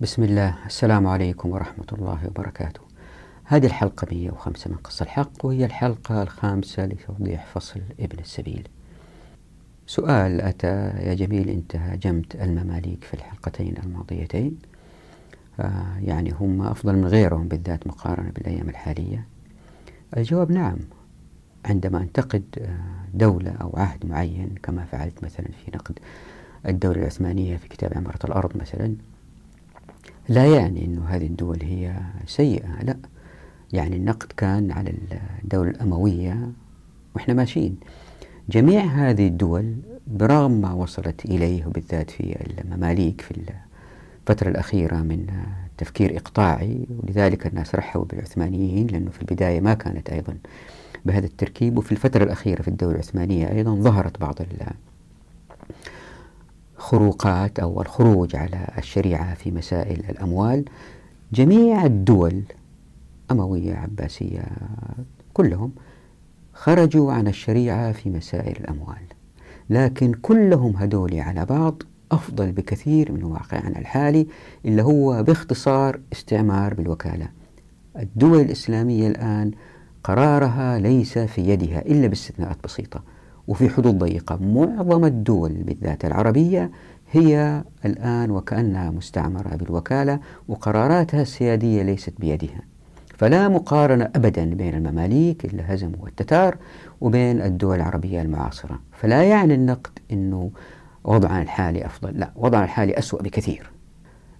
بسم الله. السلام عليكم ورحمة الله وبركاته. هذه الحلقة 105 من قصة الحق وهي الحلقة الخامسة لتوضيح فصل ابن السبيل. سؤال أتى يا جميل أنت هاجمت المماليك في الحلقتين الماضيتين. آه يعني هم أفضل من غيرهم بالذات مقارنة بالأيام الحالية. الجواب نعم عندما أنتقد آه، دولة أو عهد معين كما فعلت مثلا في نقد الدولة العثمانية في كتاب عمارة الأرض مثلا لا يعني أن هذه الدول هي سيئة لا. يعني النقد كان على الدولة الأموية وإحنا ماشيين. جميع هذه الدول برغم ما وصلت إليه وبالذات في المماليك في الفترة الأخيرة من تفكير إقطاعي ولذلك الناس رحبوا بالعثمانيين لأنه في البداية ما كانت أيضا بهذا التركيب. وفي الفترة الأخيرة في الدولة العثمانية أيضا ظهرت بعض الخروقات أو الخروج على الشريعة في مسائل الأموال جميع الدول أموية عباسية كلهم خرجوا عن الشريعة في مسائل الأموال. لكن كلهم هدول على بعض أفضل بكثير من واقعنا الحالي اللي هو باختصار استعمار بالوكالة. الدول الإسلامية الآن قرارها ليس في يدها إلا باستثناءات بسيطة. وفي حدود ضيقة. معظم الدول بالذات العربية هي الآن وكأنها مستعمرة بالوكالة وقراراتها السيادية ليست بيدها. فلا مقارنة أبدا بين المماليك اللي هزموا التتار وبين الدول العربية المعاصرة. فلا يعني النقد أنه وضعنا الحالي أفضل. لا وضعنا الحالي أسوأ بكثير.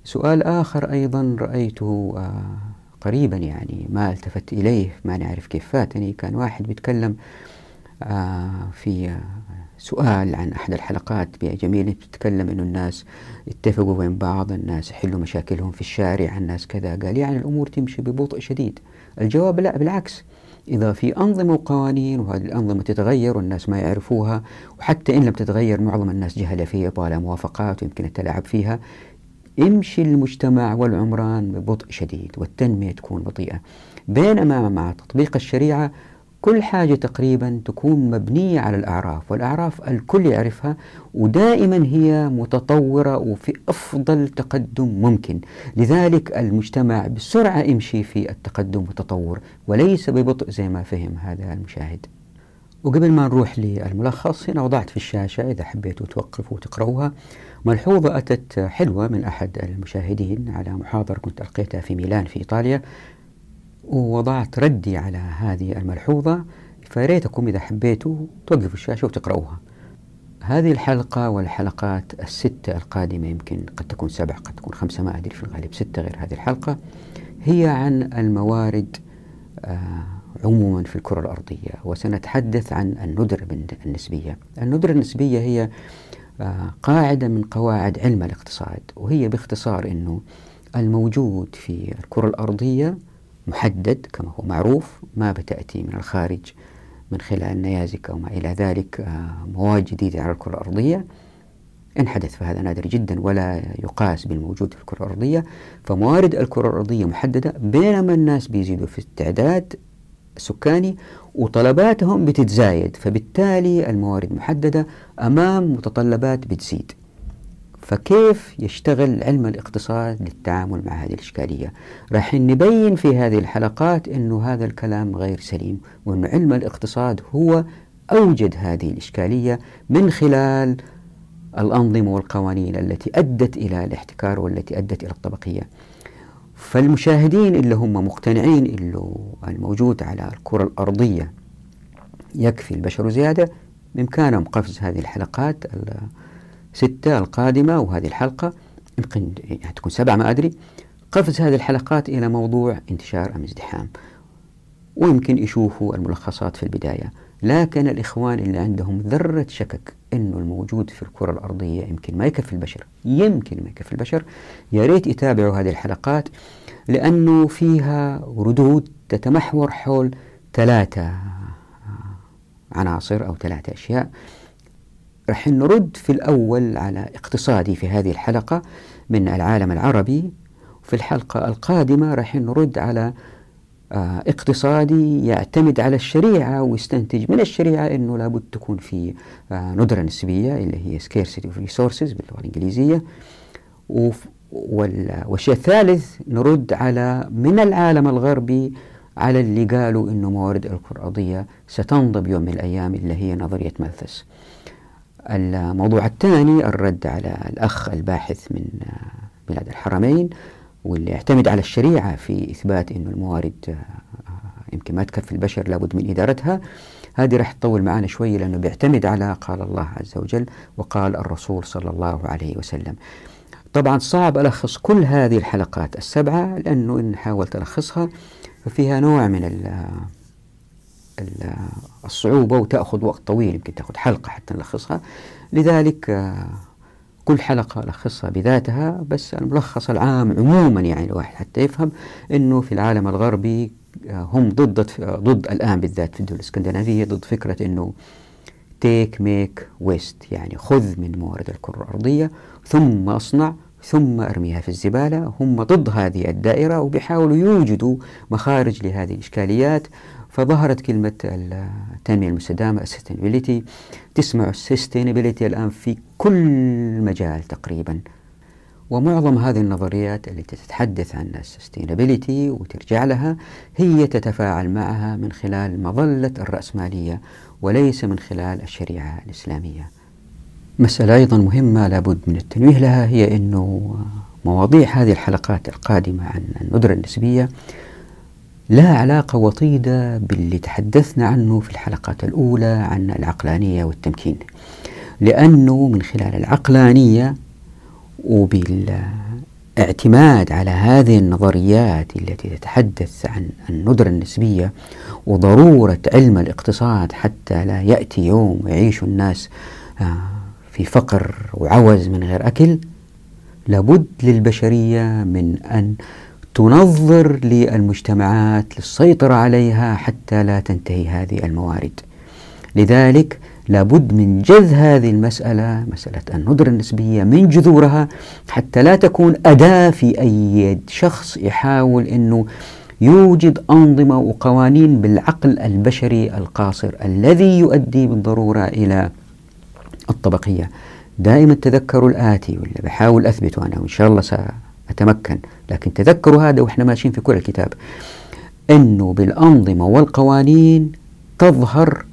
سؤال آخر أيضا رأيته آه، قريبا يعني ما التفت إليه ما نعرف كيف فاتني. كان واحد بيتكلم في سؤال عن أحد الحلقات جميل بتتكلم إنه الناس اتفقوا بين بعض الناس يحلوا مشاكلهم في الشارع الناس كذا. قال يعني الأمور تمشي ببطء شديد. الجواب لا بالعكس. إذا في أنظمة وقوانين وهذه الأنظمة تتغير والناس ما يعرفوها وحتى إن لم تتغير معظم الناس جهلة فيها يبغى موافقات ويمكن التلاعب فيها يمشي المجتمع والعمران ببطء شديد والتنمية تكون بطيئة. بينما مع تطبيق الشريعة كل حاجة تقريبا تكون مبنية على الأعراف والأعراف الكل يعرفها ودائما هي متطورة وفي أفضل تقدم ممكن. لذلك المجتمع بسرعة يمشي في التقدم والتطور وليس ببطء زي ما فهم هذا المشاهد. وقبل ما نروح للملخص هنا وضعت في الشاشة إذا حبيتوا توقفوا وتقرأوها. ملحوظة أتت حلوة من أحد المشاهدين على محاضرة كنت ألقيتها في ميلان في إيطاليا. ووضعت ردي على هذه الملحوظة فريتكم إذا حبيتوا توقفوا الشاشة وتقرأوها هذه الحلقة والحلقات الستة القادمة يمكن قد تكون سبع قد تكون خمسة ما أدري في الغالب ستة غير هذه الحلقة هي عن الموارد آه عموما في الكرة الأرضية وسنتحدث عن الندر النسبية. الندر النسبية هي آه قاعدة من قواعد علم الاقتصاد وهي باختصار أنه الموجود في الكرة الأرضية محدد كما هو معروف ما بتأتي من الخارج من خلال نيازك أو ما إلى ذلك آه، مواد جديدة على الكرة الأرضية. إن حدث فهذا نادر جدا ولا يقاس بالموجود في الكرة الأرضية. فموارد الكرة الأرضية محددة بينما الناس بيزيدوا في التعداد السكاني وطلباتهم بتتزايد فبالتالي الموارد محددة أمام متطلبات بتزيد. فكيف يشتغل علم الاقتصاد للتعامل مع هذه الإشكالية؟ راح نبين في هذه الحلقات أنه هذا الكلام غير سليم وأن علم الاقتصاد هو أوجد هذه الإشكالية من خلال الأنظمة والقوانين التي أدت إلى الاحتكار والتي أدت إلى الطبقية. فالمشاهدين اللي هم مقتنعين أنه الموجود على الكرة الأرضية يكفي البشر زيادة بإمكانهم قفز هذه الحلقات ستة القادمة وهذه الحلقة يمكن تكون سبعة ما أدري. قفز هذه الحلقات إلى موضوع انتشار أم ازدحام ويمكن يشوفوا الملخصات في البداية. لكن الإخوان اللي عندهم ذرة شكك أنه الموجود في الكرة الأرضية يمكن ما يكفي البشر يمكن ما يكفي البشر يا ريت يتابعوا هذه الحلقات لأنه فيها ردود تتمحور حول ثلاثة عناصر أو ثلاثة أشياء. رح نرد في الأول على اقتصادي في هذه الحلقة من العالم العربي. وفي الحلقة القادمة رح نرد على آه، اقتصادي يعتمد على الشريعة ويستنتج من الشريعة أنه لابد تكون في آه، ندرة نسبية اللي هي scarcity of resources باللغة الإنجليزية. والشيء الثالث نرد على من العالم الغربي على اللي قالوا إنه موارد الكرة الأرضية ستنضب يوم من الأيام اللي هي نظرية مالثس الموضوع الثاني الرد على الأخ الباحث من بلاد الحرمين واللي يعتمد على الشريعة في إثبات أن الموارد آه، يمكن ما تكفي البشر لابد من إدارتها. هذه راح تطول معنا شوي لأنه بيعتمد على قال الله عز وجل وقال الرسول صلى الله عليه وسلم. طبعا صعب ألخص كل هذه الحلقات السبعة لأنه إن حاولت ألخصها ففيها نوع من الصعوبة وتأخذ وقت طويل يمكن تأخذ حلقة حتى نلخصها. لذلك آه، كل حلقة ألخصها بذاتها بس الملخص العام عموما يعني الواحد حتى يفهم أنه في العالم الغربي آه، هم ضد ضد الآن بالذات في الدول الإسكندنافية ضد فكرة أنه تيك ميك ويست يعني خذ من موارد الكرة الأرضية ثم أصنع ثم أرميها في الزبالة. هم ضد هذه الدائرة وبيحاولوا يوجدوا مخارج لهذه الإشكاليات. فظهرت كلمة التنمية المستدامة ال sustainability تسمع ال sustainability الآن في كل مجال تقريبا. ومعظم هذه النظريات التي تتحدث عن ال sustainability وترجع لها هي تتفاعل معها من خلال مظلة الرأسمالية وليس من خلال الشريعة الإسلامية. مسألة أيضا مهمة لابد من التنويه لها هي أنه مواضيع هذه الحلقات القادمة عن الندرة النسبية لها علاقة وطيدة باللي تحدثنا عنه في الحلقات الأولى عن العقلانية والتمكين. لأنه من خلال العقلانية وبالاعتماد على هذه النظريات التي تتحدث عن الندرة النسبية وضرورة علم الاقتصاد حتى لا يأتي يوم ويعيش الناس آه، في فقر وعوز من غير أكل لابد للبشرية من أن تنظر للمجتمعات للسيطرة عليها حتى لا تنتهي هذه الموارد. لذلك لابد من جذ هذه المسألة مسألة الندرة النسبية من جذورها حتى لا تكون أداة في أي شخص يحاول أنه يوجد أنظمة وقوانين بالعقل البشري القاصر الذي يؤدي بالضرورة إلى الطبقية. دائما تذكروا الآتي واللي بحاول أثبته أنا وإن شاء الله سأتمكن لكن تذكروا هذا وإحنا ماشيين في كل الكتاب. أنه بالأنظمة والقوانين تظهر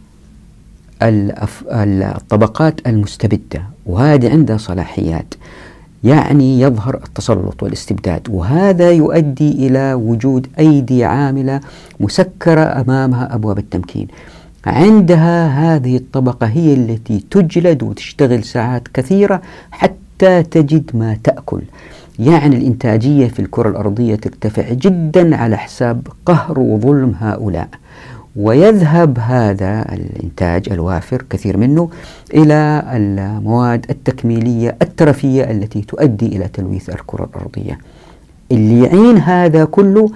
الطبقات المستبدة وهذه عندها صلاحيات. يعني يظهر التسلط والاستبداد وهذا يؤدي إلى وجود أيدي عاملة مسكرة أمامها أبواب التمكين. عندها هذه الطبقة هي التي تجلد وتشتغل ساعات كثيرة حتى تجد ما تأكل. يعني الإنتاجية في الكرة الأرضية ترتفع جدا على حساب قهر وظلم هؤلاء. ويذهب هذا الإنتاج الوافر كثير منه إلى المواد التكميلية الترفية التي تؤدي إلى تلويث الكرة الأرضية. اللي يعين هذا كله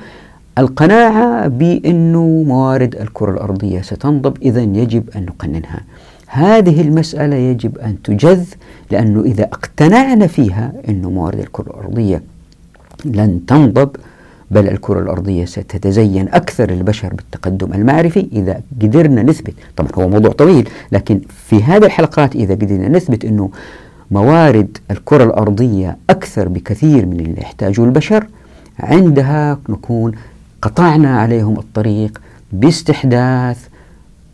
القناعة بأنه موارد الكرة الأرضية ستنضب إذا يجب أن نقننها. هذه المسألة يجب أن تجذ لأنه إذا اقتنعنا فيها أن موارد الكرة الأرضية لن تنضب بل الكرة الأرضية ستتزين أكثر البشر بالتقدم المعرفي إذا قدرنا نثبت. طبعا هو موضوع طويل لكن في هذه الحلقات إذا قدرنا نثبت أنه موارد الكرة الأرضية أكثر بكثير من اللي يحتاجه البشر عندها نكون قطعنا عليهم الطريق باستحداث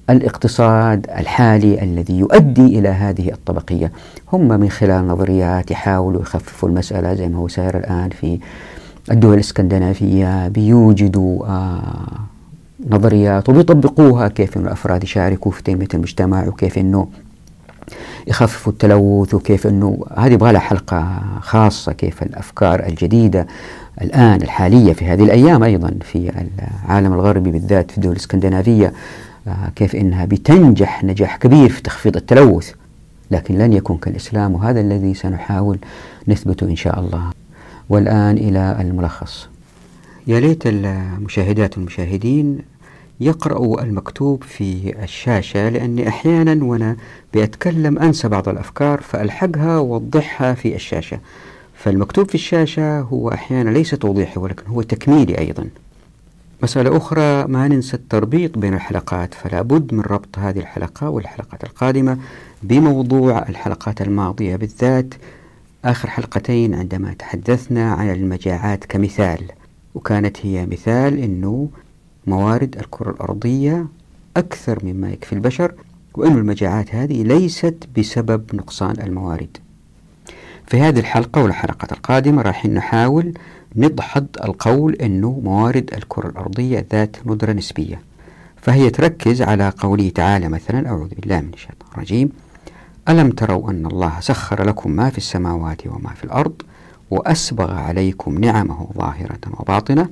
الاقتصاد الحالي الذي يؤدي إلى هذه الطبقية. هم من خلال نظريات يحاولوا يخففوا المسألة زي ما هو سائر الآن في الدول الإسكندنافية بيوجدوا آه نظريات وبيطبقوها كيف أن الأفراد يشاركوا في تنمية المجتمع وكيف أنه يخففوا التلوث وكيف أنه هذه يبغى لها حلقة خاصة كيف الأفكار الجديدة الآن الحالية في هذه الأيام أيضا في العالم الغربي بالذات في الدول الإسكندنافية. كيف أنها بتنجح نجاح كبير في تخفيض التلوث؟ لكن لن يكون كالإسلام وهذا الذي سنحاول نثبته إن شاء الله. والآن إلى الملخص. يا ليت المشاهدات والمشاهدين يقرأوا المكتوب في الشاشة لأني أحيانا وأنا بأتكلم أنسى بعض الأفكار فألحقها وأوضحها في الشاشة. فالمكتوب في الشاشة هو أحيانا ليس توضيحي ولكن هو تكميلي أيضا. مسألة أخرى ما ننسى التربيط بين الحلقات فلا بد من ربط هذه الحلقة والحلقات القادمة بموضوع الحلقات الماضية. بالذات آخر حلقتين عندما تحدثنا عن المجاعات كمثال وكانت هي مثال أنه موارد الكرة الأرضية أكثر مما يكفي البشر وأن المجاعات هذه ليست بسبب نقصان الموارد. في هذه الحلقة والحلقة القادمة راح نحاول نضحض القول أنه موارد الكرة الأرضية ذات ندرة نسبية فهي تركز على قوله تعالى مثلا أعوذ بالله من الشيطان الرجيم. ألم تروا أن الله سخر لكم ما في السماوات وما في الأرض وأسبغ عليكم نعمه ظاهرة وباطنة؟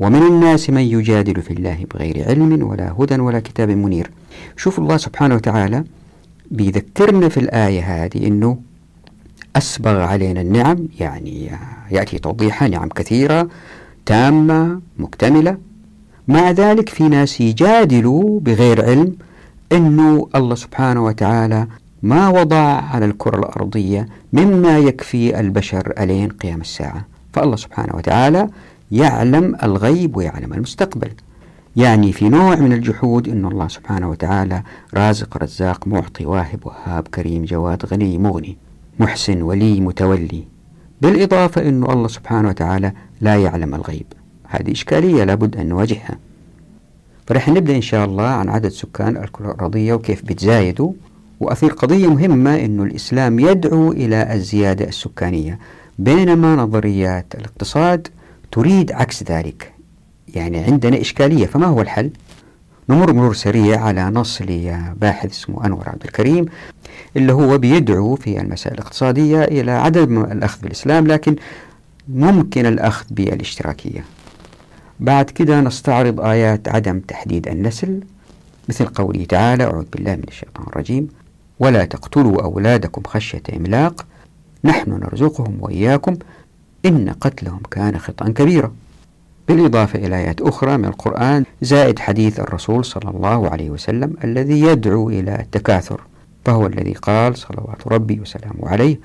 ومن الناس من يجادل في الله بغير علم ولا هدى ولا كتاب منير. شوف الله سبحانه وتعالى بيذكرنا في الآية هذه أنه أسبغ علينا النعم يعني يأتي توضيحها نعم كثيرة تامة مكتملة. مع ذلك في ناس يجادلوا بغير علم أنه الله سبحانه وتعالى ما وضع على الكرة الأرضية مما يكفي البشر ألين قيام الساعة. فالله سبحانه وتعالى يعلم الغيب ويعلم المستقبل. يعني في نوع من الجحود أن الله سبحانه وتعالى رازق رزاق معطي واهب وهاب كريم جواد غني مغني. محسن ولي متولي. بالإضافة أن الله سبحانه وتعالى لا يعلم الغيب. هذه إشكالية لابد أن نواجهها. فرح نبدأ إن شاء الله عن عدد سكان الكرة الأرضية وكيف بتزايدوا. وأثير قضية مهمة أن الإسلام يدعو إلى الزيادة السكانية. بينما نظريات الاقتصاد تريد عكس ذلك. يعني عندنا إشكالية فما هو الحل؟ نمر مرور سريع على نص لباحث اسمه أنور عبد الكريم اللي هو بيدعو في المسائل الاقتصادية إلى عدم الأخذ بالإسلام لكن ممكن الأخذ بالاشتراكية. بعد كده نستعرض آيات عدم تحديد النسل مثل قوله تعالى أعوذ بالله من الشيطان الرجيم ولا تقتلوا أولادكم خشية إملاق نحن نرزقهم وإياكم إن قتلهم كان خطأ كبيرا. بالإضافة إلى آيات أخرى من القرآن زائد حديث الرسول صلى الله عليه وسلم الذي يدعو إلى التكاثر فهو الذي قال صلوات ربي وسلامه عليه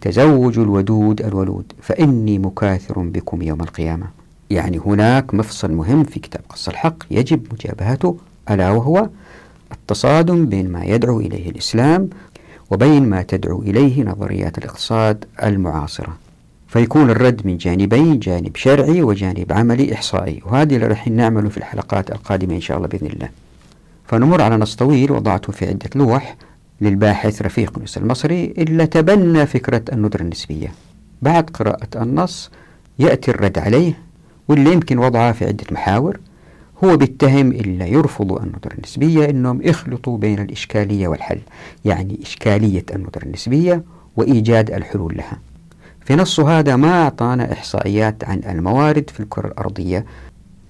تزوجوا الودود الولود فإني مكاثر بكم يوم القيامة. يعني هناك مفصل مهم في كتاب قص الحق يجب مجابهته ألا وهو التصادم بين ما يدعو إليه الإسلام وبين ما تدعو إليه نظريات الاقتصاد المعاصرة. فيكون الرد من جانبين جانب شرعي وجانب عملي إحصائي. وهذه اللي راح نعمله في الحلقات القادمة إن شاء الله بإذن الله. فنمر على نص طويل وضعته في عدة لوح للباحث رفيق يونس المصري إلا تبنى فكرة الندرة النسبية. بعد قراءة النص يأتي الرد عليه واللي يمكن وضعه في عدة محاور. هو بيتهم اللي يرفضوا الندرة النسبية أنهم يخلطوا بين الإشكالية والحل يعني إشكالية الندرة النسبية وإيجاد الحلول لها. في نصه هذا ما أعطانا إحصائيات عن الموارد في الكرة الأرضية.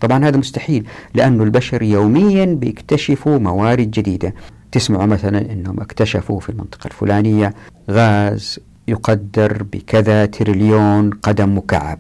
طبعا هذا مستحيل لأن البشر يوميا بيكتشفوا موارد جديدة. تسمعوا مثلا أنهم اكتشفوا في المنطقة الفلانية غاز يقدر بكذا تريليون قدم مكعب.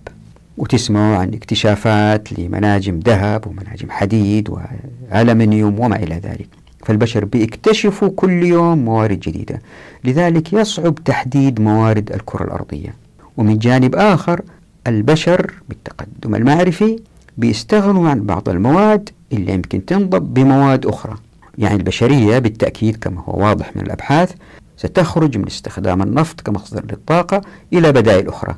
وتسمعوا عن اكتشافات لمناجم ذهب ومناجم حديد وألمنيوم وما إلى ذلك. فالبشر بيكتشفوا كل يوم موارد جديدة. لذلك يصعب تحديد موارد الكرة الأرضية. ومن جانب آخر البشر بالتقدم المعرفي بيستغنوا عن بعض المواد اللي يمكن تنضب بمواد أخرى. يعني البشرية بالتأكيد كما هو واضح من الأبحاث ستخرج من استخدام النفط كمصدر للطاقة إلى بدائل أخرى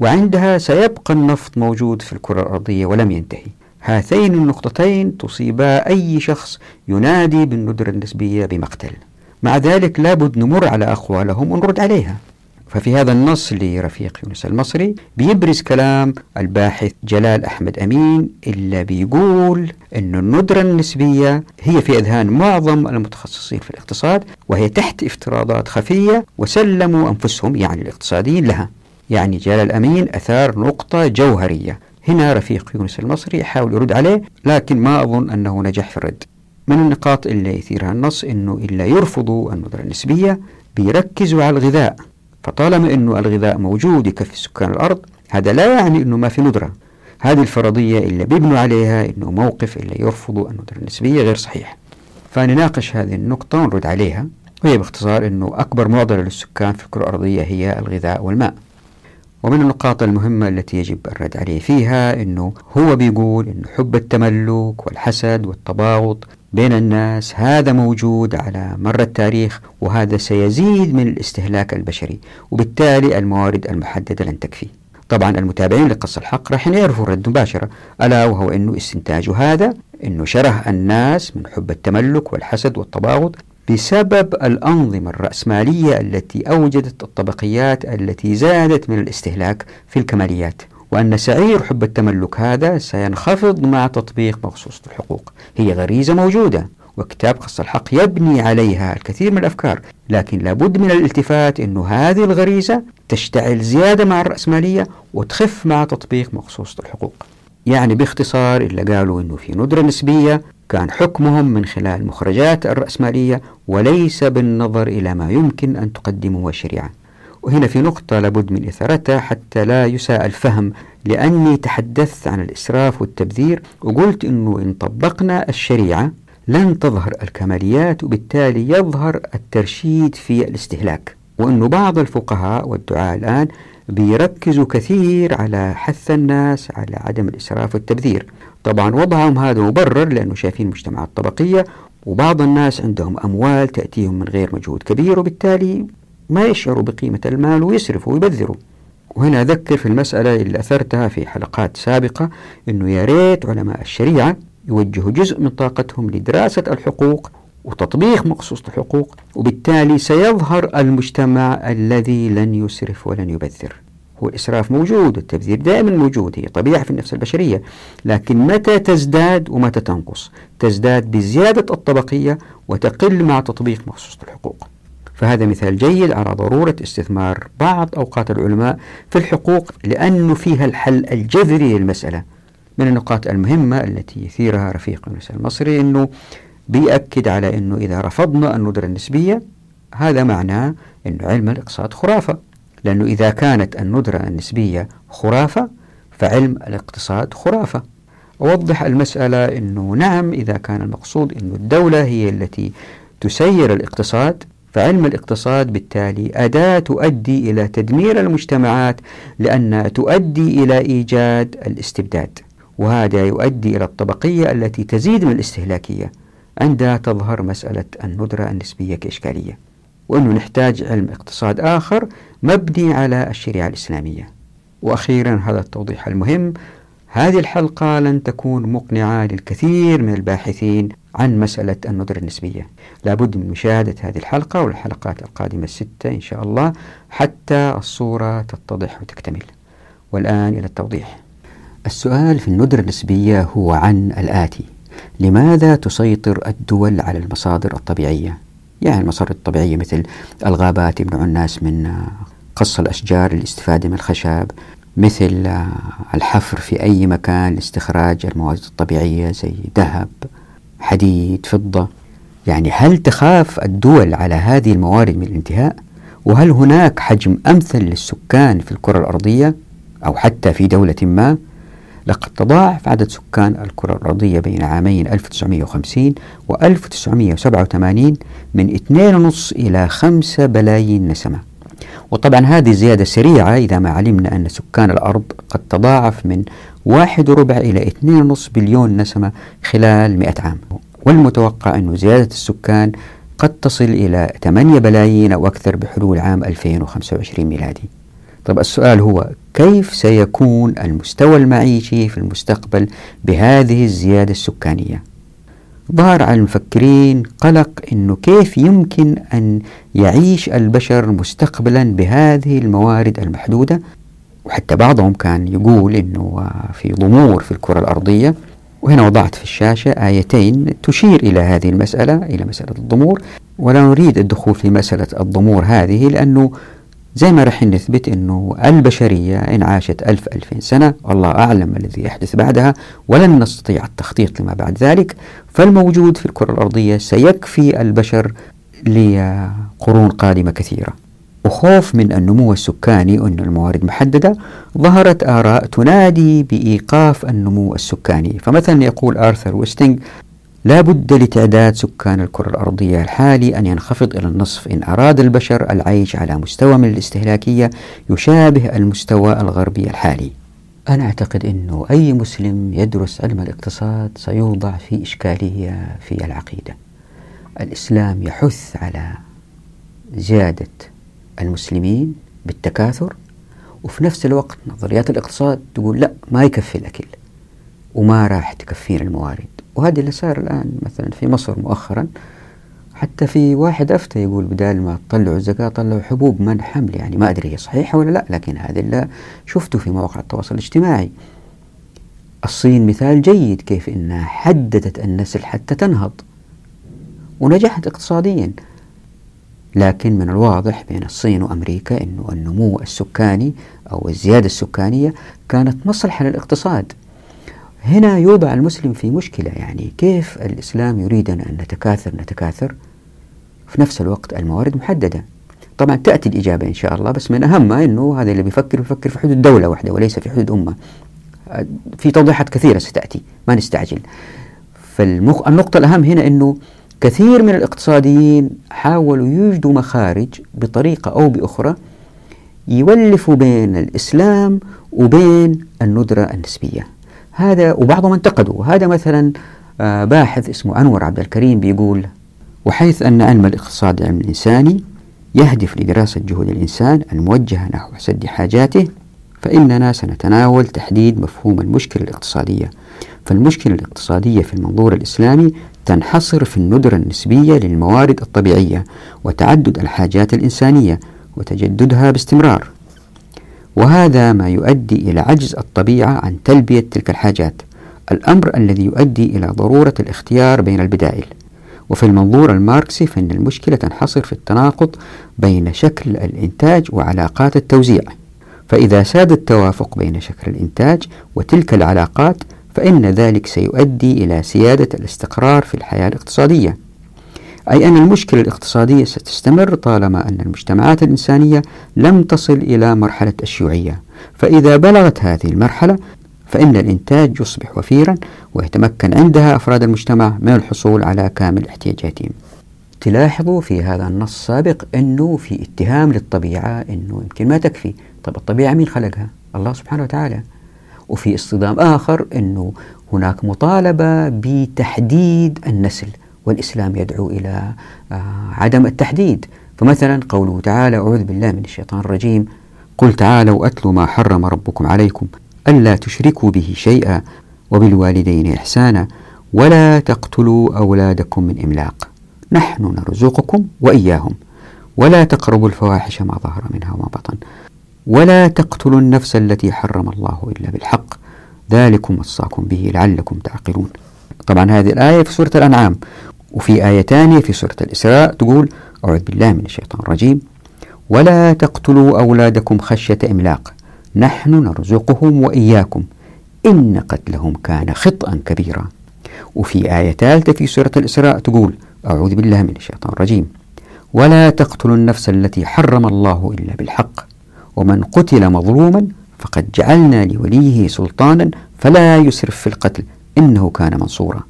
وعندها سيبقى النفط موجود في الكرة الأرضية ولم ينتهي. هاتين النقطتين تصيبا أي شخص ينادي بالندرة النسبية بمقتل. مع ذلك لابد نمر على أقوالهم ونرد عليها. ففي هذا النص لرفيق يونس المصري بيبرز كلام الباحث جلال أحمد أمين اللي بيقول أن الندرة النسبية هي في أذهان معظم المتخصصين في الاقتصاد وهي تحت افتراضات خفية وسلموا أنفسهم يعني الاقتصاديين لها. يعني جلال أمين أثار نقطة جوهرية. هنا رفيق يونس المصري يحاول يرد عليه لكن ما أظن أنه نجح في الرد. من النقاط اللي يثيرها النص أنه إلا يرفضوا الندرة النسبية بيركزوا على الغذاء. فطالما أنه الغذاء موجود يكفي سكان الأرض هذا لا يعني أنه ما في ندرة. هذه الفرضية اللي بيبنوا عليها أنه موقف اللي يرفضوا الندرة النسبية غير صحيح. فنناقش هذه النقطة ونرد عليها وهي باختصار أنه أكبر معضلة للسكان في الكرة الأرضية هي الغذاء والماء. ومن النقاط المهمة التي يجب الرد عليه فيها أنه هو بيقول أن حب التملك والحسد والتباغض بين الناس هذا موجود على مر التاريخ وهذا سيزيد من الاستهلاك البشري وبالتالي الموارد المحددة لن تكفي. طبعا المتابعين لقص الحق راح يعرفوا الرد مباشرة ألا وهو أنه استنتاج هذا أنه شره الناس من حب التملك والحسد والتباغض بسبب الأنظمة الرأسمالية التي أوجدت الطبقيات التي زادت من الاستهلاك في الكماليات. وأن سعير حب التملك هذا سينخفض مع تطبيق مخصوص الحقوق. هي غريزة موجودة وكتاب قص الحق يبني عليها الكثير من الأفكار لكن لابد من الالتفات أن هذه الغريزة تشتعل زيادة مع الرأسمالية وتخف مع تطبيق مخصوص الحقوق. يعني باختصار اللي قالوا أنه في ندرة نسبية كان حكمهم من خلال مخرجات الرأسمالية وليس بالنظر إلى ما يمكن أن تقدمه الشريعة وهنا في نقطة لابد من إثارتها حتى لا يساء الفهم لأني تحدثت عن الإسراف والتبذير وقلت أنه إن طبقنا الشريعة لن تظهر الكماليات وبالتالي يظهر الترشيد في الاستهلاك. وأنه بعض الفقهاء والدعاء الآن بيركزوا كثير على حث الناس على عدم الإسراف والتبذير. طبعا وضعهم هذا مبرر لأنه شايفين مجتمعات طبقية وبعض الناس عندهم أموال تأتيهم من غير مجهود كبير وبالتالي ما يشعروا بقيمة المال ويسرفوا ويبذروا وهنا أذكر في المسألة اللي أثرتها في حلقات سابقة أنه يا ريت علماء الشريعة يوجهوا جزء من طاقتهم لدراسة الحقوق وتطبيق مقصوص الحقوق وبالتالي سيظهر المجتمع الذي لن يسرف ولن يبذر. هو الإسراف موجود التبذير دائما موجود هي طبيعة في النفس البشرية لكن متى تزداد ومتى تنقص؟ تزداد بزيادة الطبقية وتقل مع تطبيق مخصوص الحقوق. فهذا مثال جيد على ضرورة استثمار بعض أوقات العلماء في الحقوق لأنه فيها الحل الجذري للمسألة. من النقاط المهمة التي يثيرها رفيق المسألة المصري أنه بيأكد على أنه إذا رفضنا الندرة النسبية هذا معناه أن علم الاقتصاد خرافة. لأنه إذا كانت الندرة النسبية خرافة فعلم الاقتصاد خرافة. أوضح المسألة أنه نعم إذا كان المقصود أن الدولة هي التي تسير الاقتصاد فعلم الاقتصاد بالتالي أداة تؤدي إلى تدمير المجتمعات لأنها تؤدي إلى إيجاد الاستبداد وهذا يؤدي إلى الطبقية التي تزيد من الاستهلاكية عندها تظهر مسألة الندرة النسبية كإشكالية. وأنه نحتاج علم اقتصاد آخر مبني على الشريعة الإسلامية. وأخيرا هذا التوضيح المهم هذه الحلقة لن تكون مقنعة للكثير من الباحثين عن مسألة الندرة النسبية. لابد من مشاهدة هذه الحلقة والحلقات القادمة الستة إن شاء الله حتى الصورة تتضح وتكتمل. والآن إلى التوضيح. السؤال في الندرة النسبية هو عن الآتي. لماذا تسيطر الدول على المصادر الطبيعية؟ يعني المصادر الطبيعية مثل الغابات يمنع الناس من قص الأشجار للاستفادة من الخشب مثل الحفر في أي مكان لاستخراج المواد الطبيعية زي ذهب. حديد فضة. يعني هل تخاف الدول على هذه الموارد من الانتهاء؟ وهل هناك حجم أمثل للسكان في الكرة الأرضية أو حتى في دولة ما؟ لقد تضاعف عدد سكان الكرة الأرضية بين عامين 1950 و 1987 من 2.5 إلى 5 بلايين نسمة. وطبعا هذه زيادة سريعة إذا ما علمنا أن سكان الأرض قد تضاعف من واحد وربع إلى اثنين ونصف بليون نسمة خلال مئة عام. والمتوقع أن زيادة السكان قد تصل إلى 8 بلايين أو أكثر بحلول عام 2025 ميلادي. طب السؤال هو كيف سيكون المستوى المعيشي في المستقبل بهذه الزيادة السكانية؟ ظهر على المفكرين قلق أنه كيف يمكن أن يعيش البشر مستقبلا بهذه الموارد المحدودة؟ وحتى بعضهم كان يقول أنه في ضمور في الكرة الأرضية وهنا وضعت في الشاشة آيتين تشير إلى هذه المسألة إلى مسألة الضمور. ولا نريد الدخول في مسألة الضمور هذه لأنه زي ما رح نثبت أنه البشرية إن عاشت ألف ألفين سنة والله أعلم الذي يحدث بعدها ولن نستطيع التخطيط لما بعد ذلك فالموجود في الكرة الأرضية سيكفي البشر لقرون قادمة كثيرة. وخوف من النمو السكاني وأن الموارد محددة ظهرت آراء تنادي بإيقاف النمو السكاني. فمثلا يقول آرثر ويستينغ لا بد لتعداد سكان الكرة الأرضية الحالي أن ينخفض إلى النصف إن أراد البشر العيش على مستوى من الاستهلاكية يشابه المستوى الغربي الحالي. أنا أعتقد أنه أي مسلم يدرس علم الاقتصاد سيوضع في إشكالية في العقيدة. الإسلام يحث على زيادة المسلمين بالتكاثر وفي نفس الوقت نظريات الاقتصاد تقول لا ما يكفي الأكل وما راح تكفينا الموارد. وهذا اللي صار الآن مثلا في مصر مؤخرا. حتى في واحد أفتى يقول بدال ما تطلعوا الزكاة طلعوا حبوب من حمل يعني ما أدري هي صحيحة ولا لا لكن هذا اللي شفته في مواقع التواصل الاجتماعي. الصين مثال جيد كيف أنها حددت النسل حتى تنهض ونجحت اقتصاديا. لكن من الواضح بين الصين وأمريكا أنه النمو السكاني أو الزيادة السكانية كانت مصلحة للاقتصاد. هنا يوضع المسلم في مشكلة يعني كيف الإسلام يريدنا أن نتكاثر نتكاثر؟ في نفس الوقت الموارد محددة. طبعا تأتي الإجابة إن شاء الله بس من أهمها أنه هذا اللي بيفكر بيفكر في حدود دولة واحدة وليس في حدود أمة. في توضيحات كثيرة ستأتي ما نستعجل. فالنقطة الأهم هنا أنه كثير من الاقتصاديين حاولوا يوجدوا مخارج بطريقة أو بأخرى يولفوا بين الإسلام وبين الندرة النسبية. هذا وبعضهم انتقدوا. هذا مثلا آه، باحث اسمه أنور عبد الكريم بيقول وحيث أن علم الاقتصاد علم الإنساني يهدف لدراسة جهود الإنسان الموجهة نحو سد حاجاته فإننا سنتناول تحديد مفهوم المشكلة الاقتصادية. فالمشكلة الاقتصادية في المنظور الإسلامي تنحصر في الندرة النسبية للموارد الطبيعية وتعدد الحاجات الإنسانية وتجددها باستمرار. وهذا ما يؤدي إلى عجز الطبيعة عن تلبية تلك الحاجات. الأمر الذي يؤدي إلى ضرورة الاختيار بين البدائل. وفي المنظور الماركسي فإن المشكلة تنحصر في التناقض بين شكل الإنتاج وعلاقات التوزيع. فإذا ساد التوافق بين شكل الإنتاج وتلك العلاقات فإن ذلك سيؤدي إلى سيادة الاستقرار في الحياة الاقتصادية. أي أن المشكلة الاقتصادية ستستمر طالما أن المجتمعات الإنسانية لم تصل إلى مرحلة الشيوعية. فإذا بلغت هذه المرحلة فإن الإنتاج يصبح وفيرا ويتمكن عندها أفراد المجتمع من الحصول على كامل احتياجاتهم. تلاحظوا في هذا النص السابق أنه في اتهام للطبيعة أنه يمكن ما تكفي. طب الطبيعة مين خلقها؟ الله سبحانه وتعالى. وفي اصطدام آخر أنه هناك مطالبة بتحديد النسل. والإسلام يدعو إلى آه، عدم التحديد. فمثلا قوله تعالى أعوذ بالله من الشيطان الرجيم. قل تعالوا أتلوا ما حرم ربكم عليكم ألا تشركوا به شيئا وبالوالدين إحسانا ولا تقتلوا أولادكم من إملاق. نحن نرزقكم وإياهم ولا تقربوا الفواحش ما ظهر منها وما بطن ولا تقتلوا النفس التي حرم الله إلا بالحق. ذلكم وصاكم به لعلكم تعقلون. طبعا هذه الآية في سورة الأنعام. وفي آية ثانية في سورة الإسراء تقول أعوذ بالله من الشيطان الرجيم. ولا تقتلوا أولادكم خشية إملاق. نحن نرزقهم وإياكم. إن قتلهم كان خطأ كبيرا. وفي آية ثالثة في سورة الإسراء تقول أعوذ بالله من الشيطان الرجيم. ولا تقتلوا النفس التي حرم الله إلا بالحق. ومن قتل مظلوما فقد جعلنا لوليه سلطانا فلا يسرف في القتل. إنه كان منصورا.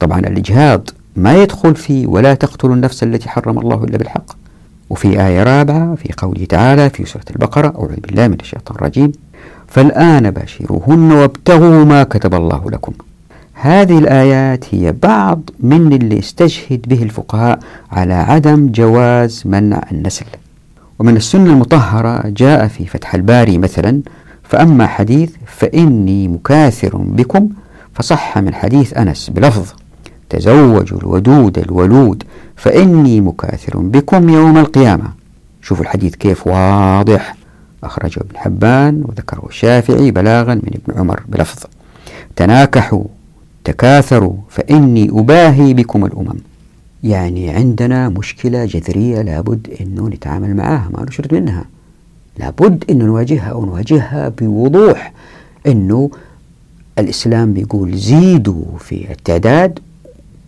طبعا الإجهاض ما يدخل في ولا تقتلوا النفس التي حرم الله إلا بالحق. وفي آية رابعة في قوله تعالى في سورة البقرة أعوذ بالله من الشيطان الرجيم فالآن باشروهن وابتغوا ما كتب الله لكم. هذه الآيات هي بعض من اللي استشهد به الفقهاء على عدم جواز منع النسل. ومن السنة المطهرة جاء في فتح الباري مثلا فأما حديث فإني مكاثر بكم فصح من حديث أنس بلفظ. تزوجوا الودود الولود فإني مكاثر بكم يوم القيامة. شوفوا الحديث كيف واضح. أخرجه ابن حبان وذكره الشافعي بلاغا من ابن عمر بلفظ. تناكحوا تكاثروا فإني أباهي بكم الأمم. يعني عندنا مشكلة جذرية لابد أنه نتعامل معها ما نشرد منها. لابد أن نواجهها ونواجهها بوضوح. أنه الإسلام بيقول زيدوا في التعداد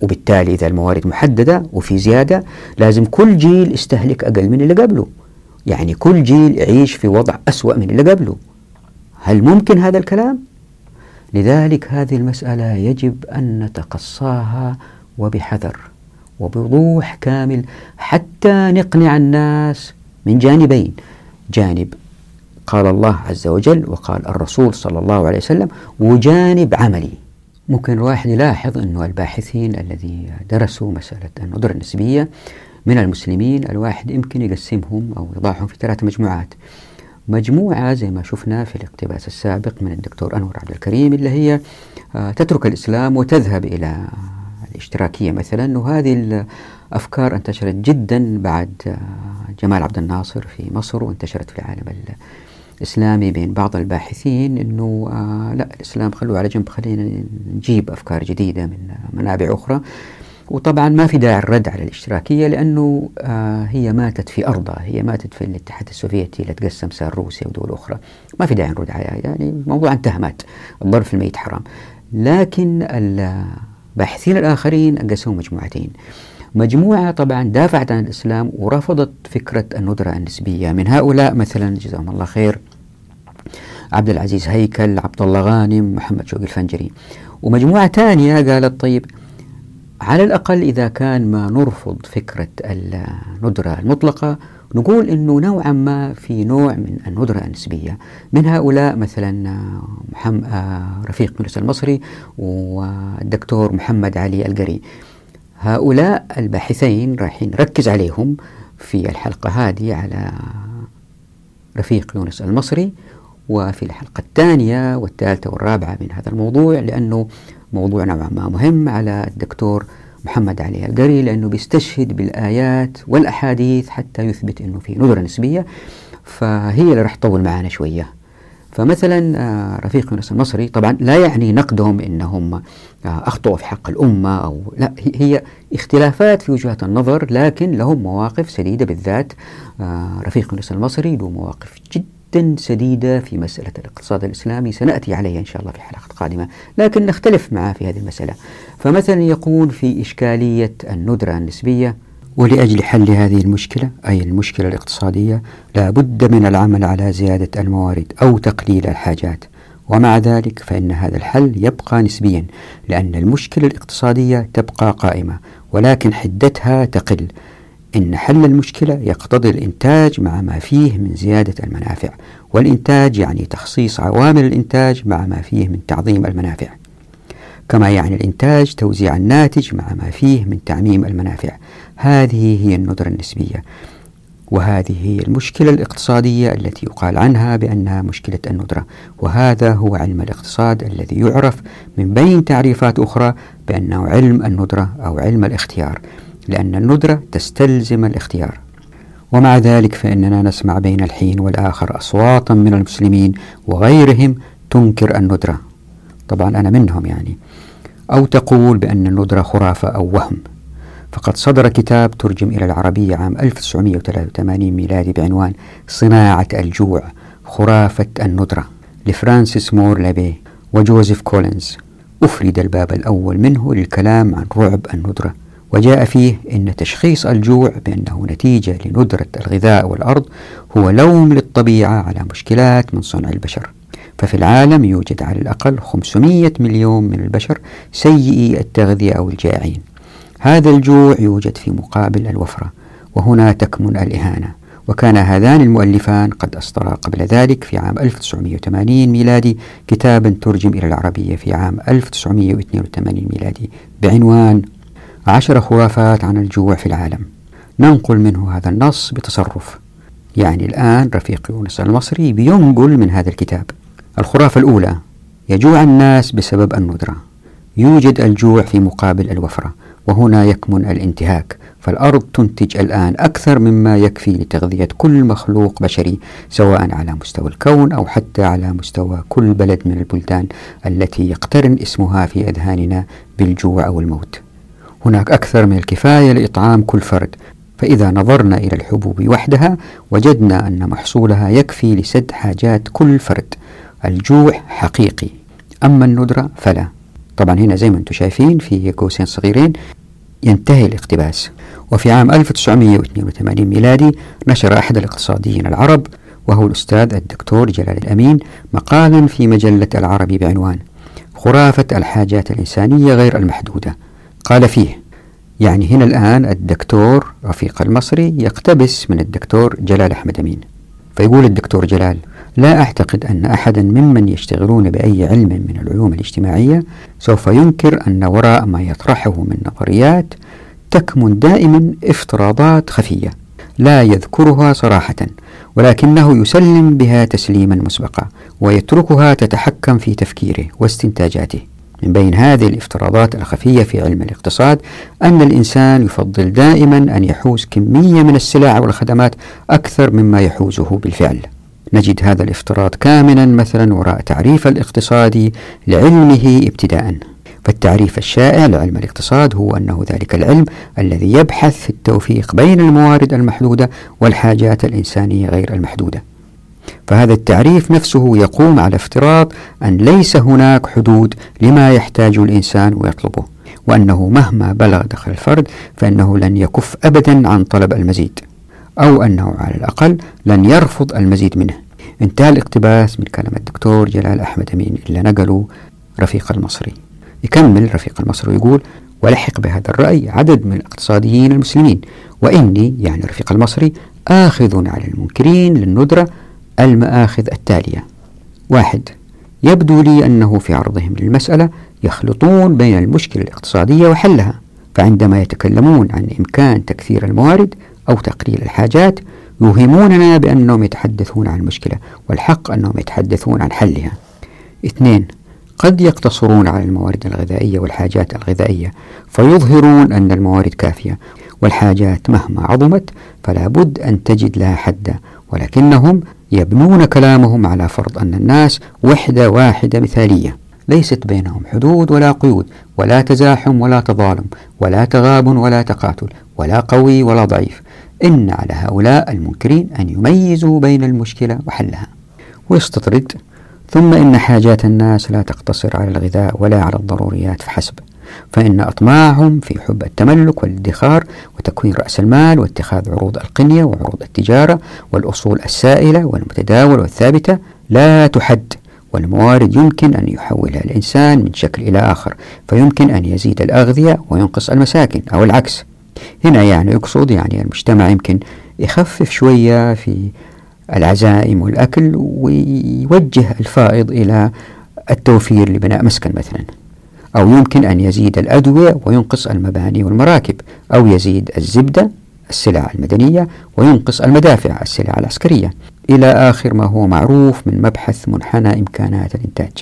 وبالتالي إذا الموارد محددة وفي زيادة لازم كل جيل يستهلك أقل من اللي قبله. يعني كل جيل يعيش في وضع أسوأ من اللي قبله. هل ممكن هذا الكلام؟ لذلك هذه المسألة يجب أن نتقصاها وبحذر وبوضوح كامل حتى نقنع الناس من جانبين. جانب قال الله عز وجل وقال الرسول صلى الله عليه وسلم وجانب عملي. ممكن الواحد يلاحظ أنه الباحثين الذي درسوا مسألة الندرة النسبية من المسلمين الواحد يمكن يقسمهم أو يضعهم في ثلاث مجموعات. مجموعة زي ما شفنا في الاقتباس السابق من الدكتور أنور عبد الكريم اللي هي آه، تترك الإسلام وتذهب إلى الاشتراكية مثلا وهذه الأفكار انتشرت جدا بعد آه، جمال عبد الناصر في مصر وانتشرت في العالم الإسلامي بين بعض الباحثين أنه آه لا الإسلام خلوه على جنب خلينا نجيب أفكار جديدة من منابع أخرى. وطبعا ما في داعي الرد على الاشتراكية لأنه آه هي ماتت في أرضها هي ماتت في الاتحاد السوفيتي اللي تقسم صار روسيا ودول أخرى. ما في داعي نرد عليها يعني الموضوع انتهى مات. الضرب في الميت حرام. لكن الباحثين الآخرين قسموا مجموعتين. مجموعة طبعا دافعت عن الإسلام ورفضت فكرة الندرة النسبية. من هؤلاء مثلا جزاهم الله خير عبد العزيز هيكل عبد الله غانم محمد شوقي الفنجري. ومجموعة ثانية قالت طيب على الأقل إذا كان ما نرفض فكرة الندرة المطلقة نقول أنه نوعا ما في نوع من الندرة النسبية. من هؤلاء مثلا محمد رفيق يونس المصري والدكتور محمد علي القري. هؤلاء الباحثين راح نركز عليهم في الحلقة هذه على رفيق يونس المصري وفي الحلقة الثانية والثالثة والرابعة من هذا الموضوع لأنه موضوع نوعا ما مهم على الدكتور محمد علي القري لأنه بيستشهد بالآيات والأحاديث حتى يثبت أنه في نظرة نسبية. فهي اللي راح تطول معنا شوية. فمثلا آه، رفيق يونس المصري طبعا لا يعني نقدهم إنهم آه، أخطأوا في حق الأمة أو لا هي اختلافات في وجهات النظر لكن لهم مواقف سديده بالذات. آه، رفيق يونس المصري له مواقف جدا جدا سديدة في مسألة الاقتصاد الإسلامي. سنأتي عليها إن شاء الله في حلقة قادمة لكن نختلف معه في هذه المسألة. فمثلا يقول في إشكالية الندرة النسبية ولأجل حل هذه المشكلة أي المشكلة الاقتصادية لا بد من العمل على زيادة الموارد أو تقليل الحاجات. ومع ذلك فإن هذا الحل يبقى نسبيا لأن المشكلة الاقتصادية تبقى قائمة ولكن حدتها تقل. إن حل المشكلة يقتضي الإنتاج مع ما فيه من زيادة المنافع والإنتاج يعني تخصيص عوامل الإنتاج مع ما فيه من تعظيم المنافع. كما يعني الإنتاج توزيع الناتج مع ما فيه من تعميم المنافع. هذه هي الندرة النسبية وهذه هي المشكلة الاقتصادية التي يقال عنها بأنها مشكلة الندرة وهذا هو علم الاقتصاد الذي يعرف من بين تعريفات أخرى بأنه علم الندرة أو علم الاختيار. لأن الندرة تستلزم الاختيار. ومع ذلك فإننا نسمع بين الحين والآخر أصواتا من المسلمين وغيرهم تنكر الندرة. طبعا أنا منهم يعني. أو تقول بأن الندرة خرافة أو وهم. فقد صدر كتاب ترجم إلى العربية عام 1983 ميلادي بعنوان صناعة الجوع خرافة الندرة لفرانسيس مور لابي وجوزيف كولينز. أفرد الباب الأول منه للكلام عن رعب الندرة. وجاء فيه أن تشخيص الجوع بأنه نتيجة لندرة الغذاء والأرض هو لوم للطبيعة على مشكلات من صنع البشر. ففي العالم يوجد على الأقل 500 مليون من البشر سيئي التغذية أو الجائعين هذا الجوع يوجد في مقابل الوفرة وهنا تكمن الإهانة. وكان هذان المؤلفان قد أصدرا قبل ذلك في عام 1980 ميلادي. كتابا ترجم إلى العربية في عام 1982 ميلادي بعنوان عشر خرافات عن الجوع في العالم. ننقل منه هذا النص بتصرف. يعني الآن رفيق يونس المصري بينقل من هذا الكتاب. الخرافة الأولى يجوع الناس بسبب الندرة. يوجد الجوع في مقابل الوفرة وهنا يكمن الانتهاك. فالأرض تنتج الآن أكثر مما يكفي لتغذية كل مخلوق بشري سواء على مستوى الكون أو حتى على مستوى كل بلد من البلدان التي يقترن اسمها في أذهاننا بالجوع أو الموت هناك أكثر من الكفاية لإطعام كل فرد. فإذا نظرنا إلى الحبوب وحدها وجدنا أن محصولها يكفي لسد حاجات كل فرد. الجوع حقيقي. أما الندرة فلا. طبعا هنا زي ما أنتم شايفين في قوسين صغيرين ينتهي الاقتباس. وفي عام 1982 ميلادي نشر أحد الاقتصاديين العرب وهو الأستاذ الدكتور جلال الأمين مقالا في مجلة العربي بعنوان خرافة الحاجات الإنسانية غير المحدودة. قال فيه. يعني هنا الآن الدكتور رفيق المصري يقتبس من الدكتور جلال أحمد أمين. فيقول الدكتور جلال لا أعتقد أن أحدا ممن يشتغلون بأي علم من العلوم الاجتماعية سوف ينكر أن وراء ما يطرحه من نظريات تكمن دائما افتراضات خفية لا يذكرها صراحة ولكنه يسلم بها تسليما مسبقا ويتركها تتحكم في تفكيره واستنتاجاته. من بين هذه الافتراضات الخفية في علم الاقتصاد أن الإنسان يفضل دائما أن يحوز كمية من السلع والخدمات أكثر مما يحوزه بالفعل. نجد هذا الافتراض كامنا مثلا وراء تعريف الاقتصادي لعلمه ابتداء فالتعريف الشائع لعلم الاقتصاد هو أنه ذلك العلم الذي يبحث في التوفيق بين الموارد المحدودة والحاجات الإنسانية غير المحدودة. فهذا التعريف نفسه يقوم على افتراض أن ليس هناك حدود لما يحتاج الإنسان ويطلبه وأنه مهما بلغ دخل الفرد فإنه لن يكف أبدا عن طلب المزيد أو أنه على الأقل لن يرفض المزيد منه. انتهى الاقتباس من كلام الدكتور جلال أحمد أمين اللي نقله رفيق المصري. يكمل رفيق المصري ويقول ولحق بهذا الرأي عدد من الاقتصاديين المسلمين وإني يعني رفيق المصري آخذ على المنكرين للندرة المآخذ التالية. واحد يبدو لي أنه في عرضهم للمسألة يخلطون بين المشكلة الاقتصادية وحلها فعندما يتكلمون عن إمكان تكثير الموارد أو تقليل الحاجات يوهموننا بأنهم يتحدثون عن المشكلة والحق أنهم يتحدثون عن حلها. اثنين قد يقتصرون على الموارد الغذائية والحاجات الغذائية فيظهرون أن الموارد كافية والحاجات مهما عظمت فلا بد أن تجد لها حدا ولكنهم يبنون كلامهم على فرض أن الناس وحدة واحدة مثالية ليست بينهم حدود ولا قيود ولا تزاحم ولا تظالم ولا تغاب ولا تقاتل ولا قوي ولا ضعيف. إن على هؤلاء المنكرين أن يميزوا بين المشكلة وحلها. ويستطرد ثم إن حاجات الناس لا تقتصر على الغذاء ولا على الضروريات فحسب. فإن أطماعهم في حب التملك والادخار وتكوين رأس المال واتخاذ عروض القنية وعروض التجارة والأصول السائلة والمتداولة والثابتة لا تحد والموارد يمكن أن يحولها الإنسان من شكل إلى آخر فيمكن أن يزيد الأغذية وينقص المساكن أو العكس. هنا يعني يقصد يعني المجتمع يمكن يخفف شوية في العزائم والأكل ويوجه الفائض إلى التوفير لبناء مسكن مثلا. أو يمكن أن يزيد الأدوية وينقص المباني والمراكب أو يزيد الزبدة السلع المدنية وينقص المدافع السلع العسكرية. إلى آخر ما هو معروف من مبحث منحنى إمكانات الإنتاج.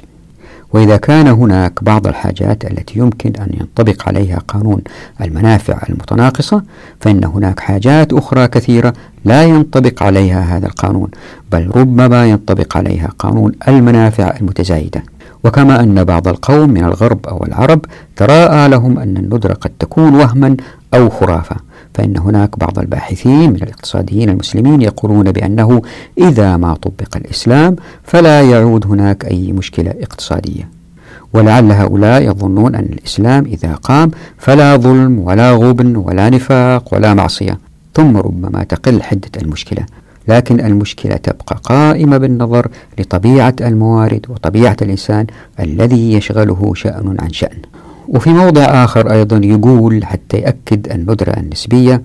وإذا كان هناك بعض الحاجات التي يمكن أن ينطبق عليها قانون المنافع المتناقصة فإن هناك حاجات أخرى كثيرة لا ينطبق عليها هذا القانون بل ربما ينطبق عليها قانون المنافع المتزايدة. وكما أن بعض القوم من الغرب أو العرب تراءى لهم أن الندرة قد تكون وهما أو خرافة فإن هناك بعض الباحثين من الاقتصاديين المسلمين يقولون بأنه إذا ما طبق الإسلام فلا يعود هناك أي مشكلة اقتصادية. ولعل هؤلاء يظنون أن الإسلام إذا قام فلا ظلم ولا غبن ولا نفاق ولا معصية ثم ربما تقل حدة المشكلة. لكن المشكلة تبقى قائمة بالنظر لطبيعة الموارد وطبيعة الإنسان الذي يشغله شأن عن شأن. وفي موضع آخر أيضا يقول حتى يأكد الندرة النسبية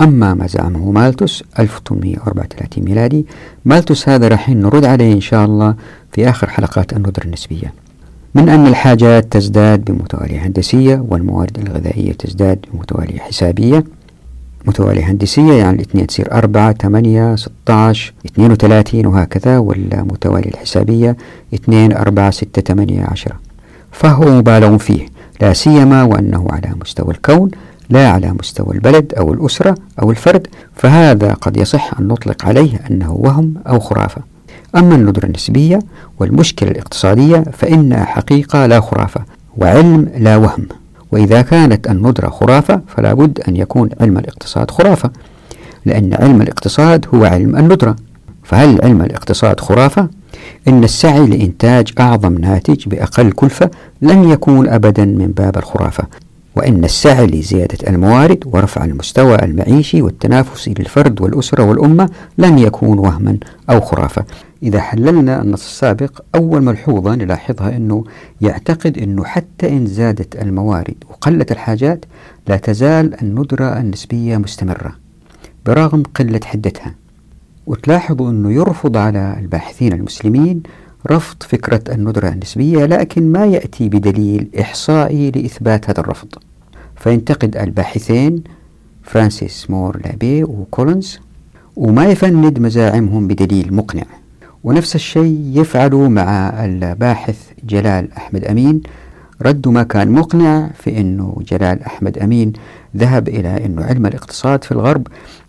أما ما زعمه مالتوس 1834 ميلادي مالتوس هذا راح نرد عليه إن شاء الله في آخر حلقات الندرة النسبية. من أن الحاجات تزداد بمتوالية هندسية والموارد الغذائية تزداد بمتوالية حسابية متوالية هندسية يعني الاثنين تصير أربعة ثمانية ستة عشر اثنين وثلاثين وهكذا والمتوالية الحسابية اثنين أربعة ستة ثمانية عشرة. فهو مبالغ فيه لا سيما وأنه على مستوى الكون لا على مستوى البلد أو الأسرة أو الفرد فهذا قد يصح أن نطلق عليه أنه وهم أو خرافة. أما الندرة النسبية والمشكلة الاقتصادية فإنها حقيقة لا خرافة وعلم لا وهم. وإذا كانت الندرة خرافة فلا بد أن يكون علم الاقتصاد خرافة لأن علم الاقتصاد هو علم الندرة فهل علم الاقتصاد خرافة؟ إن السعي لإنتاج أعظم ناتج بأقل كلفة لن يكون أبدا من باب الخرافة. وإن السعي لزيادة الموارد ورفع المستوى المعيشي والتنافسي للفرد والأسرة والأمة لن يكون وهما أو خرافة. إذا حللنا النص السابق أول ملحوظة نلاحظها أنه يعتقد أنه حتى إن زادت الموارد وقلت الحاجات لا تزال الندرة النسبية مستمرة برغم قلة حدتها. وتلاحظوا أنه يرفض على الباحثين المسلمين رفض فكرة الندرة النسبية لكن ما يأتي بدليل إحصائي لإثبات هذا الرفض. فينتقد الباحثين فرانسيس مور لابي وكولنز وما يفند مزاعمهم بدليل مقنع. ونفس الشيء يفعل مع الباحث جلال أحمد أمين. رد ما كان مقنع في أنه جلال أحمد أمين ذهب إلى أنه علم الاقتصاد في الغرب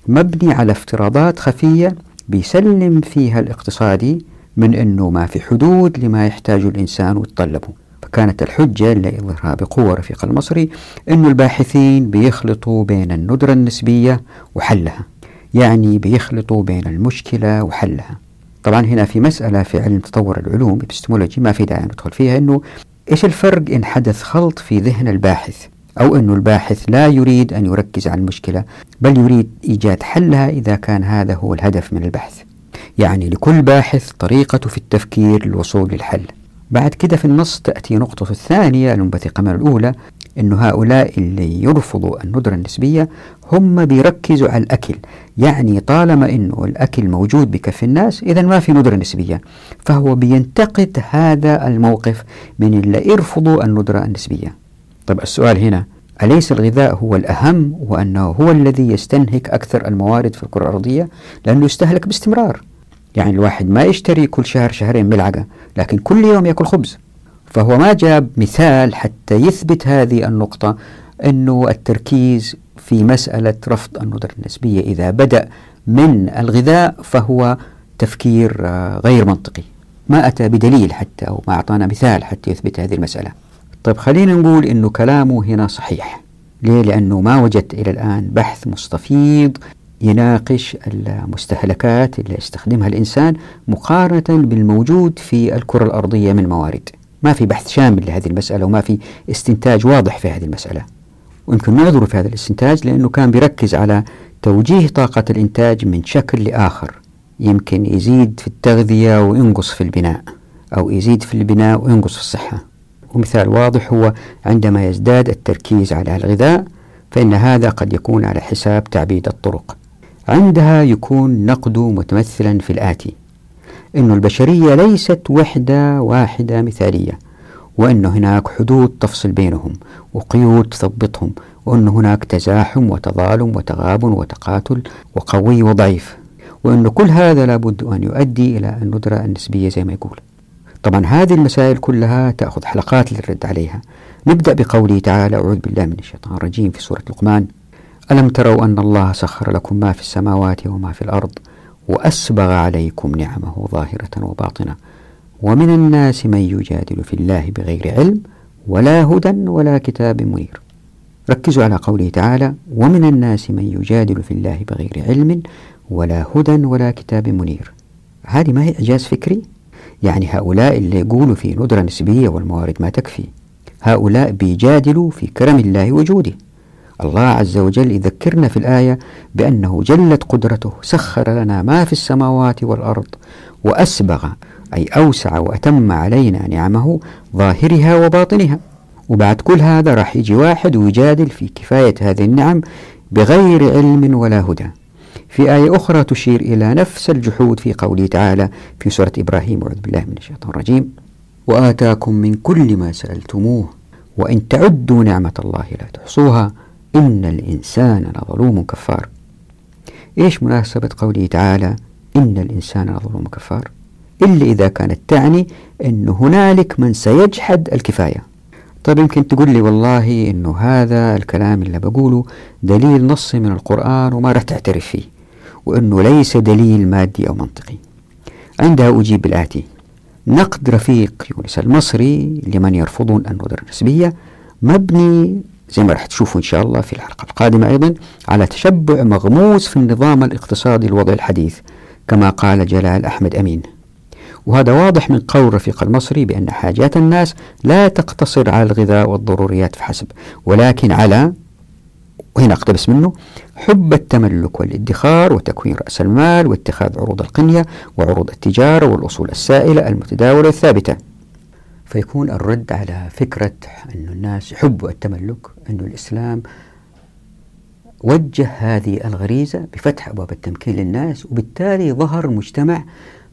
مبني على افتراضات خفية بيسلم فيها الاقتصادي من أنه ما في حدود لما يحتاجه الإنسان ويتطلبه فكانت الحجة اللي يظهرها بقوة رفيق المصري أنه الباحثين بيخلطوا بين الندرة النسبية وحلها. يعني بيخلطوا بين المشكلة وحلها. طبعا هنا في مسألة في علم تطور العلوم ابستمولوجي ما في داعي ندخل فيها أنه إيش الفرق إن حدث خلط في ذهن الباحث؟ أو أن الباحث لا يريد أن يركز على المشكلة بل يريد إيجاد حلها إذا كان هذا هو الهدف من البحث. يعني لكل باحث طريقته في التفكير للوصول للحل. بعد كده في النص تأتي نقطة الثانية المنبثقة من الأولى. أن هؤلاء اللي يرفضوا الندرة النسبية هم بيركزوا على الأكل. يعني طالما أنه الأكل موجود بكف الناس إذا ما في ندرة نسبية. فهو بينتقد هذا الموقف من اللي يرفضوا الندرة النسبية. طيب السؤال هنا. أليس الغذاء هو الأهم وأنه هو الذي يستنهك أكثر الموارد في الكرة الأرضية؟ لأنه يستهلك باستمرار. يعني الواحد ما يشتري كل شهر شهرين ملعقة لكن كل يوم يأكل خبز. فهو ما جاب مثال حتى يثبت هذه النقطة أنه التركيز في مسألة رفض الندرة النسبية إذا بدأ من الغذاء فهو تفكير آه، غير منطقي. ما أتى بدليل حتى أو ما أعطانا مثال حتى يثبت هذه المسألة. طيب خلينا نقول أنه كلامه هنا صحيح. ليه؟ لأنه ما وجدت إلى الآن بحث مستفيض يناقش المستهلكات اللي يستخدمها الإنسان مقارنة بالموجود في الكرة الأرضية من موارد. ما في بحث شامل لهذه المسألة وما في استنتاج واضح في هذه المسألة. ويمكن نعذر في هذا الاستنتاج لأنه كان بيركز على توجيه طاقة الإنتاج من شكل لآخر. يمكن يزيد في التغذية وينقص في البناء أو يزيد في البناء وينقص في الصحة. ومثال واضح هو عندما يزداد التركيز على الغذاء فإن هذا قد يكون على حساب تعبيد الطرق. عندها يكون نقده متمثلا في الآتي. أن البشرية ليست وحدة واحدة مثالية وأن هناك حدود تفصل بينهم وقيود تثبطهم وأن هناك تزاحم وتظالم وتغابن وتقاتل وقوي وضعيف وأن كل هذا لابد أن يؤدي إلى الندرة النسبية زي ما يقول. طبعا هذه المسائل كلها تأخذ حلقات للرد عليها. نبدأ بقوله تعالى أعوذ بالله من الشيطان الرجيم في سورة لقمان. ألم تروا أن الله سخر لكم ما في السماوات وما في الأرض؟ وأسبغ عليكم نعمه ظاهرة وباطنة. ومن الناس من يجادل في الله بغير علم ولا هدى ولا كتاب منير. ركزوا على قوله تعالى ومن الناس من يجادل في الله بغير علم ولا هدى ولا كتاب منير. هذه ما هي إعجاز فكري؟ يعني هؤلاء اللي يقولوا في ندرة نسبية والموارد ما تكفي. هؤلاء بيجادلوا في كرم الله وجوده. الله عز وجل يذكرنا في الآية بأنه جلت قدرته سخر لنا ما في السماوات والأرض وأسبغ أي أوسع وأتم علينا نعمه ظاهرها وباطنها. وبعد كل هذا راح يجي واحد ويجادل في كفاية هذه النعم بغير علم ولا هدى. في آية أخرى تشير إلى نفس الجحود في قوله تعالى في سورة إبراهيم أعوذ بالله من الشيطان الرجيم وآتاكم من كل ما سألتموه وإن تعدوا نعمة الله لا تحصوها إن الإنسان لظلوم كفار. إيش مناسبة قوله تعالى إن الإنسان لظلوم كفار؟ إلا إذا كانت تعني أن هنالك من سيجحد الكفاية. طيب يمكن تقول لي والله أنه هذا الكلام اللي بقوله دليل نصي من القرآن وما راح تعترف فيه وأنه ليس دليل مادي أو منطقي. عندها أجيب بالآتي نقد رفيق يونس المصري لمن يرفضون الندرة النسبية مبني زي ما راح تشوفوا إن شاء الله في الحلقة القادمة أيضا على تشبع مغموس في النظام الاقتصادي الوضع الحديث كما قال جلال أحمد أمين. وهذا واضح من قول رفيق المصري بأن حاجات الناس لا تقتصر على الغذاء والضروريات فحسب ولكن على وهنا أقتبس منه حب التملك والادخار وتكوين رأس المال واتخاذ عروض القنية وعروض التجارة والأصول السائلة المتداولة الثابتة. فيكون الرد على فكرة أن الناس يحبوا التملك أن الإسلام وجه هذه الغريزة بفتح أبواب التمكين للناس وبالتالي ظهر مجتمع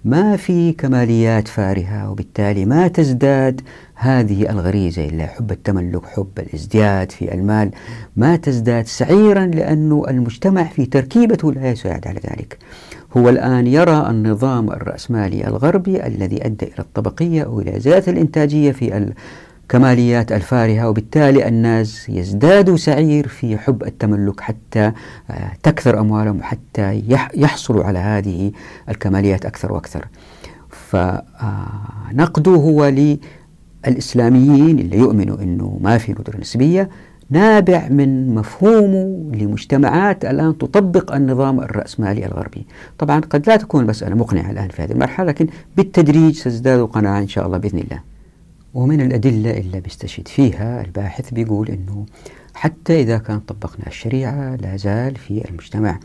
ما في كماليات فارهة وبالتالي ما تزداد هذه الغريزة اللي حب التملك حب الازدياد في المال ما تزداد سعيرا لأنه المجتمع في تركيبته لا يساعد على ذلك. هو الآن يرى النظام الرأسمالي الغربي الذي أدى إلى الطبقية أو إلى زيادة الإنتاجية في الكماليات الفارهة وبالتالي الناس يزدادوا سعير في حب التملك حتى آه، تكثر أموالهم حتى يحصلوا على هذه الكماليات أكثر وأكثر. فنقده هو للإسلاميين اللي يؤمنوا أنه ما في ندرة نسبية نابع من مفهومه لمجتمعات الآن تطبق النظام الرأسمالي الغربي. طبعا قد لا تكون المسألة مقنعة الآن في هذه المرحلة لكن بالتدريج ستزداد قناعة إن شاء الله بإذن الله. ومن الأدلة اللي بيستشهد فيها الباحث بيقول أنه حتى إذا كان طبقنا الشريعة لا زال في المجتمع.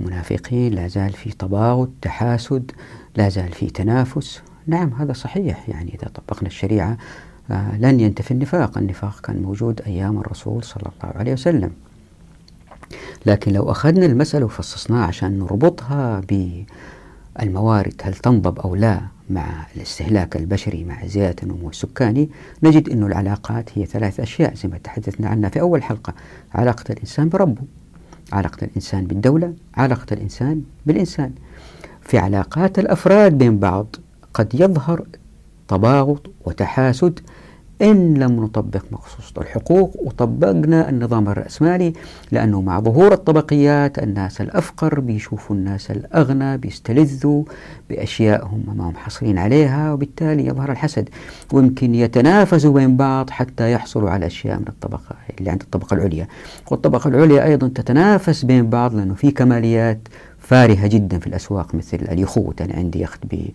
منافقين لا زال في تباغض تحاسد لا زال في تنافس. نعم هذا صحيح يعني إذا طبقنا الشريعة لن ينتفي النفاق. النفاق كان موجود أيام الرسول صلى الله عليه وسلم. لكن لو أخذنا المسألة وفصصناها عشان نربطها بالموارد هل تنضب أو لا مع الاستهلاك البشري مع زيادة النمو السكاني نجد أن العلاقات هي ثلاث أشياء زي ما تحدثنا عنها في أول حلقة. علاقة الإنسان بربه علاقة الإنسان بالدولة علاقة الإنسان بالإنسان. في علاقات الأفراد بين بعض قد يظهر تباغض وتحاسد. إن لم نطبق مخصوص الحقوق وطبقنا النظام الرأسمالي لأنه مع ظهور الطبقيات الناس الأفقر بيشوفوا الناس الأغنى بيستلذوا بأشياء هم ما هم حاصلين عليها وبالتالي يظهر الحسد. ويمكن يتنافسوا بين بعض حتى يحصلوا على أشياء من الطبقة اللي عند الطبقة العليا. والطبقة العليا أيضا تتنافس بين بعض لأنه في كماليات فارهة جدا في الأسواق مثل اليخوت. أنا عندي يخت ب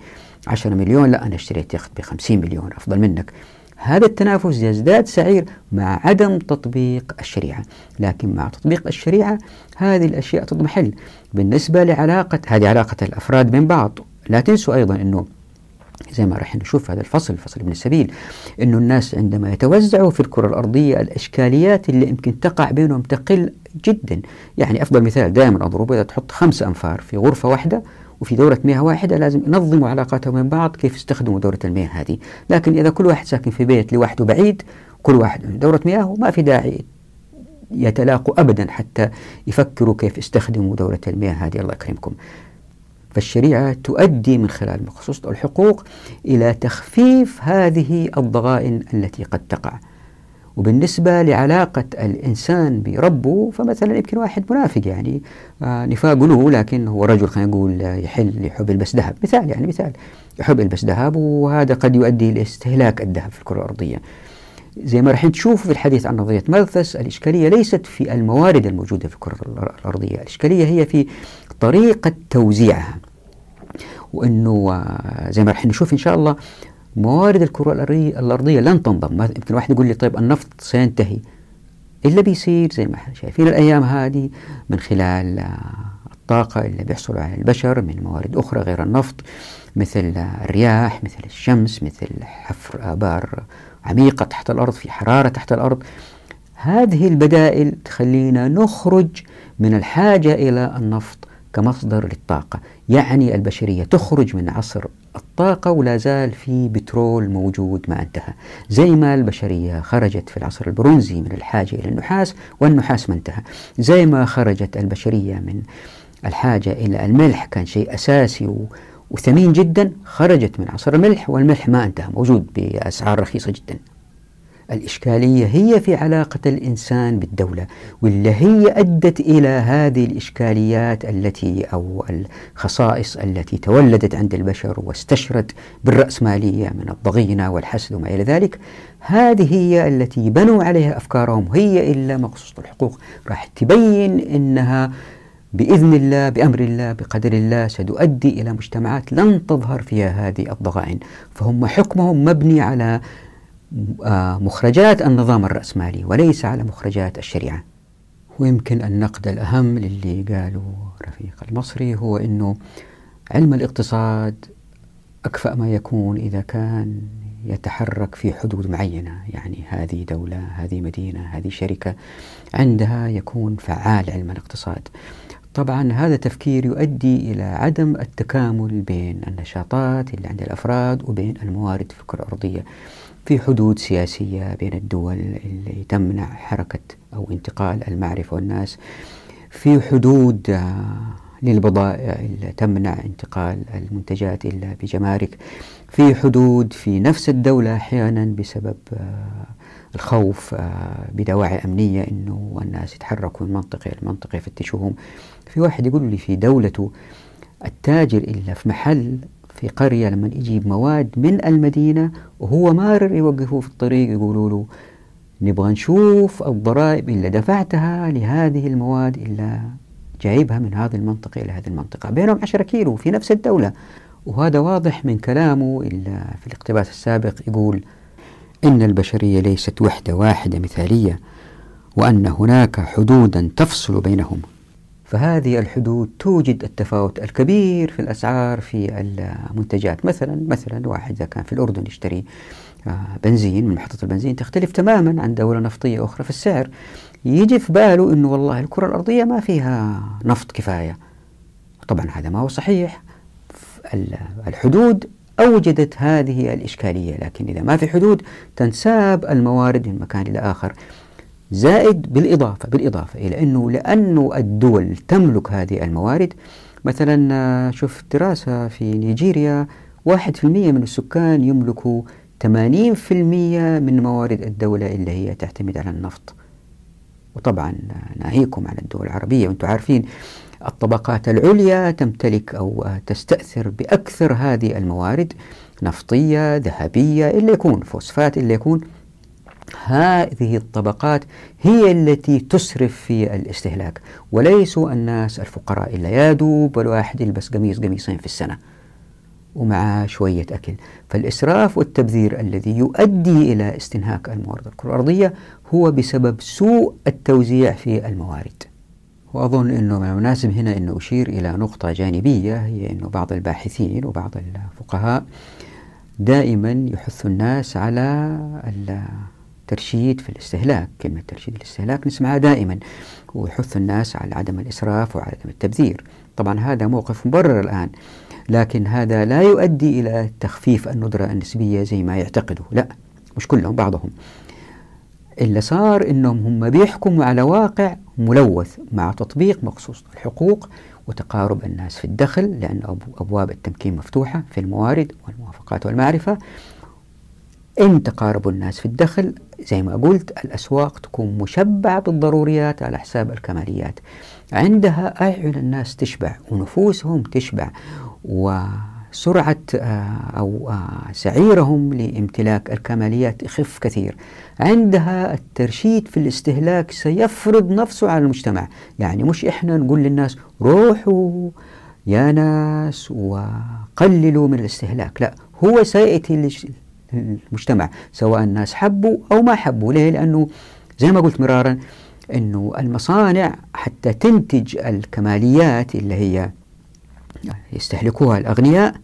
10 مليون لا أنا اشتريت يخت ب 50 مليون أفضل منك. هذا التنافس يزداد سعير مع عدم تطبيق الشريعة. لكن مع تطبيق الشريعة هذه الأشياء تضمحل. بالنسبة لعلاقة هذه علاقة الأفراد بين بعض. لا تنسوا أيضا أنه زي ما راح نشوف هذا الفصل فصل ابن السبيل إنه الناس عندما يتوزعوا في الكرة الأرضية الإشكاليات اللي يمكن تقع بينهم تقل جدا. يعني أفضل مثال دائما أضربه إذا تحط خمسة أنفار في غرفة واحدة وفي دورة مياه واحدة لازم ينظموا علاقاتهم بين بعض كيف يستخدموا دورة المياه هذه. لكن إذا كل واحد ساكن في بيت لوحده بعيد كل واحد دورة مياه ما في داعي يتلاقوا أبدا حتى يفكروا كيف يستخدموا دورة المياه هذه. الله يكرمكم. فالشريعة تؤدي من خلال مخصوص الحقوق إلى تخفيف هذه الضغائن التي قد تقع. وبالنسبة لعلاقة الإنسان بربه فمثلا يمكن واحد منافق يعني آه نفاق له لكن هو رجل خلينا نقول يحل يحب يلبس ذهب. مثال يعني مثال يحب يلبس ذهب وهذا قد يؤدي لاستهلاك الذهب في الكرة الأرضية. زي ما راح تشوفوا في الحديث عن نظرية مالثس الإشكالية ليست في الموارد الموجودة في الكرة الأرضية الإشكالية هي في طريقة توزيعها. وأنه آه، زي ما راح نشوف إن شاء الله موارد الكرة الأرضية لن تنضم. يمكن واحد يقول لي طيب النفط سينتهي. إلا بيصير زي ما إحنا شايفين الأيام هذه من خلال آه، الطاقة اللي بيحصل على البشر من موارد أخرى غير النفط مثل الرياح مثل الشمس مثل حفر آبار عميقة تحت الأرض في حرارة تحت الأرض. هذه البدائل تخلينا نخرج من الحاجة إلى النفط كمصدر للطاقة. يعني البشرية تخرج من عصر الطاقة ولا زال في بترول موجود ما انتهى. زي ما البشرية خرجت في العصر البرونزي من الحاجة إلى النحاس والنحاس ما انتهى. زي ما خرجت البشرية من الحاجة إلى الملح كان شيء أساسي و وثمين جدا خرجت من عصر الملح والملح ما انتهى موجود بأسعار رخيصة جدا. الإشكالية هي في علاقة الإنسان بالدولة واللي هي أدت إلى هذه الإشكاليات التي أو الخصائص التي تولدت عند البشر واستشرت بالرأسمالية من الضغينة والحسد وما إلى ذلك؟ هذه هي التي بنوا عليها أفكارهم هي إلا مقصود الحقوق. راح تبين أنها بإذن الله بأمر الله بقدر الله ستؤدي إلى مجتمعات لن تظهر فيها هذه الضغائن. فهم حكمهم مبني على مخرجات النظام الرأسمالي وليس على مخرجات الشريعة. ويمكن النقد الأهم للي قالوا رفيق المصري هو أنه علم الاقتصاد أكفأ ما يكون إذا كان يتحرك في حدود معينة. يعني هذه دولة هذه مدينة هذه شركة عندها يكون فعال علم الاقتصاد. طبعا هذا تفكير يؤدي إلى عدم التكامل بين النشاطات اللي عند الأفراد وبين الموارد في الكرة الأرضية. في حدود سياسية بين الدول اللي تمنع حركة أو انتقال المعرفة والناس في حدود آه، للبضائع اللي تمنع انتقال المنتجات إلا بجمارك في حدود في نفس الدولة أحيانا بسبب آه، الخوف آه، بدواعي أمنية أنه الناس يتحركوا من منطقة لمنطقة يفتشوهم. في واحد يقول لي في دولته التاجر إلا في محل في قرية لما يجيب مواد من المدينة وهو مارر يوقفوه في الطريق يقولوا له نبغى نشوف الضرائب اللي دفعتها لهذه المواد إلا جايبها من هذه المنطقة إلى هذه المنطقة. بينهم عشرة كيلو في نفس الدولة. وهذا واضح من كلامه إلا في الاقتباس السابق يقول إن البشرية ليست وحدة واحدة مثالية وأن هناك حدودا تفصل بينهم. فهذه الحدود توجد التفاوت الكبير في الأسعار في المنتجات. مثلا مثلا واحد إذا كان في الأردن يشتري آه، بنزين من محطة البنزين تختلف تماما عن دولة نفطية أخرى في السعر. يجي في باله أنه والله الكرة الأرضية ما فيها نفط كفاية. طبعا هذا ما هو صحيح. الحدود أوجدت هذه الإشكالية لكن إذا ما في حدود تنساب الموارد من مكان إلى آخر. زائد بالإضافة بالإضافة إلى أنه لأنه الدول تملك هذه الموارد مثلا شوف دراسة في نيجيريا واحد في المية من السكان يملكوا 80% من موارد الدولة اللي هي تعتمد على النفط. وطبعا ناهيكم عن الدول العربية وأنتم عارفين الطبقات العليا تمتلك أو تستأثر بأكثر هذه الموارد نفطية ذهبية اللي يكون فوسفات اللي يكون هذه الطبقات هي التي تسرف في الاستهلاك وليسوا الناس الفقراء إلا يدوب والواحد يلبس قميص قميصين في السنة ومع شوية أكل. فالإسراف والتبذير الذي يؤدي إلى استنهاك الموارد الكرة الأرضية هو بسبب سوء التوزيع في الموارد. وأظن أنه من المناسب هنا أن أشير إلى نقطة جانبية هي أنه بعض الباحثين وبعض الفقهاء دائما يحث الناس على الترشيد في الاستهلاك. كلمة ترشيد الاستهلاك نسمعها دائما ويحث الناس على عدم الإسراف وعدم التبذير. طبعا هذا موقف مبرر الآن لكن هذا لا يؤدي إلى تخفيف الندرة النسبية زي ما يعتقدوا. لا مش كلهم بعضهم. اللي صار إنهم هم بيحكموا على واقع ملوث مع تطبيق مخصوص الحقوق وتقارب الناس في الدخل لأن أبواب التمكين مفتوحة في الموارد والموافقات والمعرفة. إن تقارب الناس في الدخل زي ما قلت الأسواق تكون مشبعة بالضروريات على حساب الكماليات. عندها أعين الناس تشبع ونفوسهم تشبع وسرعة آه، أو آه، سعيرهم لامتلاك الكماليات يخف كثير. عندها الترشيد في الاستهلاك سيفرض نفسه على المجتمع. يعني مش إحنا نقول للناس روحوا يا ناس وقللوا من الاستهلاك لا هو سيأتي المجتمع سواء الناس حبوا أو ما حبوا. ليه؟ لأنه زي ما قلت مرارا أنه المصانع حتى تنتج الكماليات اللي هي يستهلكوها الأغنياء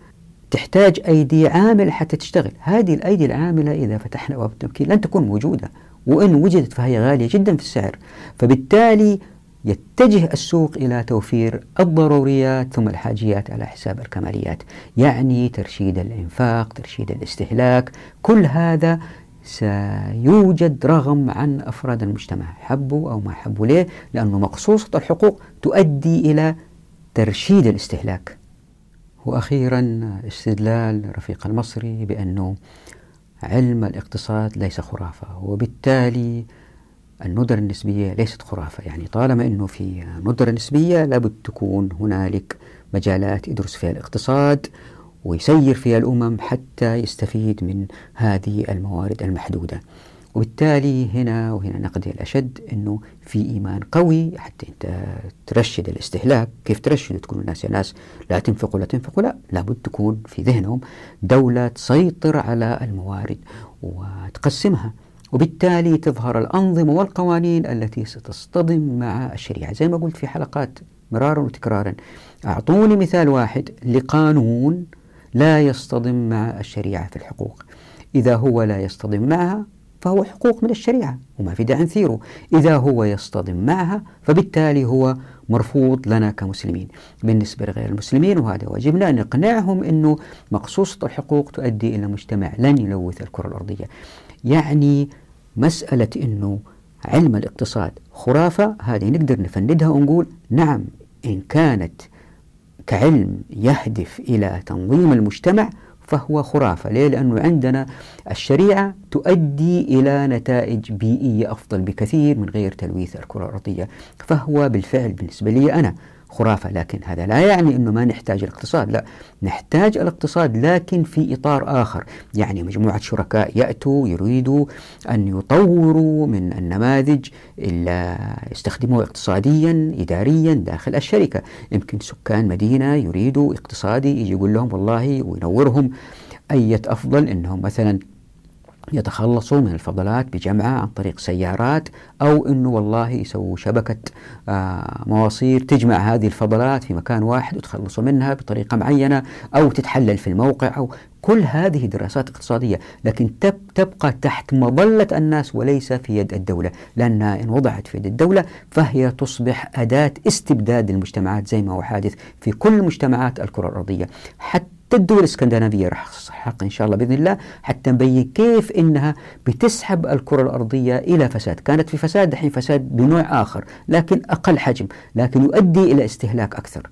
تحتاج أيدي عامل حتى تشتغل. هذه الأيدي العاملة إذا فتحنا أبواب التمكين لن تكون موجودة وإن وجدت فهي غالية جدا في السعر. فبالتالي يتجه السوق إلى توفير الضروريات ثم الحاجيات على حساب الكماليات. يعني ترشيد الإنفاق ترشيد الاستهلاك كل هذا سيوجد رغم عن أفراد المجتمع حبوا أو ما حبوا ليه لأنه مقصوصة الحقوق تؤدي إلى ترشيد الاستهلاك. وأخيرا استدلال رفيق المصري بأنه علم الاقتصاد ليس خرافة وبالتالي الندرة النسبية ليست خرافة. يعني طالما أنه في ندرة نسبية لابد تكون هنالك مجالات يدرس فيها الاقتصاد ويسير فيها الأمم حتى يستفيد من هذه الموارد المحدودة. وبالتالي هنا وهنا نقدي الأشد أنه في إيمان قوي حتى أنت ترشد الاستهلاك. كيف ترشد؟ تكون الناس يا ناس لا تنفقوا لا تنفقوا. لا لابد تكون في ذهنهم دولة تسيطر على الموارد وتقسمها. وبالتالي تظهر الأنظمة والقوانين التي ستصطدم مع الشريعة. زي ما قلت في حلقات مرارا وتكرارا أعطوني مثال واحد لقانون لا يصطدم مع الشريعة في الحقوق. إذا هو لا يصطدم معها فهو حقوق من الشريعة وما في داعي نثيره. إذا هو يصطدم معها فبالتالي هو مرفوض لنا كمسلمين. بالنسبة لغير المسلمين وهذا واجبنا أن نقنعهم أنه مقصوصة الحقوق تؤدي إلى مجتمع لن يلوث الكرة الأرضية. يعني مسألة أنه علم الاقتصاد خرافة هذه نقدر نفندها ونقول نعم إن كانت كعلم يهدف إلى تنظيم المجتمع فهو خرافة ليه؟ لأنه عندنا الشريعة تؤدي إلى نتائج بيئية أفضل بكثير من غير تلويث الكرة الأرضية فهو بالفعل بالنسبة لي أنا خرافة لكن هذا لا يعني أنه ما نحتاج الاقتصاد لا نحتاج الاقتصاد لكن في إطار آخر يعني مجموعة شركاء يأتوا يريدوا أن يطوروا من النماذج اللي يستخدموها اقتصاديا إداريا داخل الشركة. يمكن سكان مدينة يريدوا اقتصادي يجي يقول لهم والله وينورهم أية أفضل أنهم مثلا يتخلصوا من الفضلات بجمعها عن طريق سيارات أو أنه والله يسووا شبكة آه، مواصير تجمع هذه الفضلات في مكان واحد وتخلصوا منها بطريقة معينة أو تتحلل في الموقع أو كل هذه دراسات اقتصادية. لكن تبقى تحت مظلة الناس وليس في يد الدولة. لأنها إن وضعت في يد الدولة فهي تصبح أداة استبداد المجتمعات زي ما هو حادث في كل مجتمعات الكرة الأرضية. حتى الدول الإسكندنافية راح حق إن شاء الله بإذن الله حتى نبين كيف إنها بتسحب الكرة الأرضية إلى فساد. كانت في فساد الحين فساد بنوع آخر لكن أقل حجم لكن يؤدي إلى استهلاك أكثر.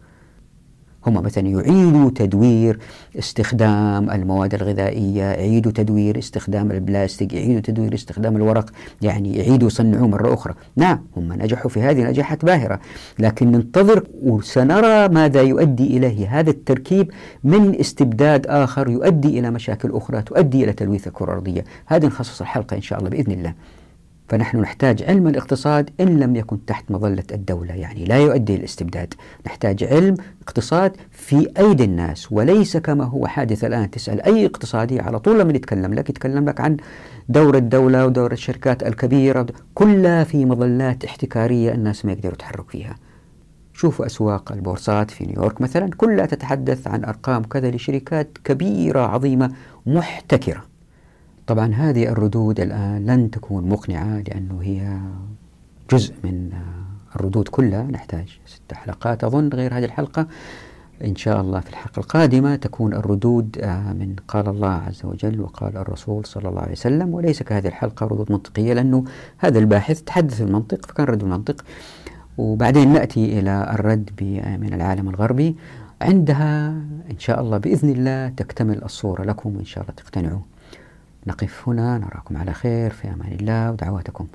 هم مثلا يعيدوا تدوير استخدام المواد الغذائية يعيدوا تدوير استخدام البلاستيك يعيدوا تدوير استخدام الورق يعني يعيدوا يصنعوه مرة أخرى. نعم هم نجحوا في هذه نجاحات باهرة لكن ننتظر وسنرى ماذا يؤدي إليه هذا التركيب من استبداد آخر يؤدي إلى مشاكل أخرى تؤدي إلى تلويث الكرة الأرضية. هذه نخصص الحلقة إن شاء الله بإذن الله. فنحن نحتاج علم الاقتصاد إن لم يكن تحت مظلة الدولة يعني لا يؤدي الاستبداد نحتاج علم اقتصاد في أيدي الناس وليس كما هو حادث الآن. تسأل أي اقتصادي على طول لما يتكلم لك يتكلم لك عن دور الدولة ودور الشركات الكبيرة. كلها في مظلات احتكارية الناس ما يقدروا يتحرك فيها. شوفوا أسواق البورصات في نيويورك مثلا. كلها تتحدث عن أرقام كذا لشركات كبيرة عظيمة محتكرة. طبعا هذه الردود الآن لن تكون مقنعة لأنه هي جزء من الردود كلها. نحتاج ست حلقات. أظن غير هذه الحلقة إن شاء الله في الحلقة القادمة تكون الردود آه، من قال الله عز وجل وقال الرسول صلى الله عليه وسلم وليس كهذه الحلقة ردود منطقية لأنه هذا الباحث تحدث المنطق فكان رد المنطق وبعدين نأتي إلى الرد من العالم الغربي. عندها إن شاء الله بإذن الله تكتمل الصورة لكم إن شاء الله تقتنعوا. نقف هنا نراكم على خير في أمان الله ودعواتكم.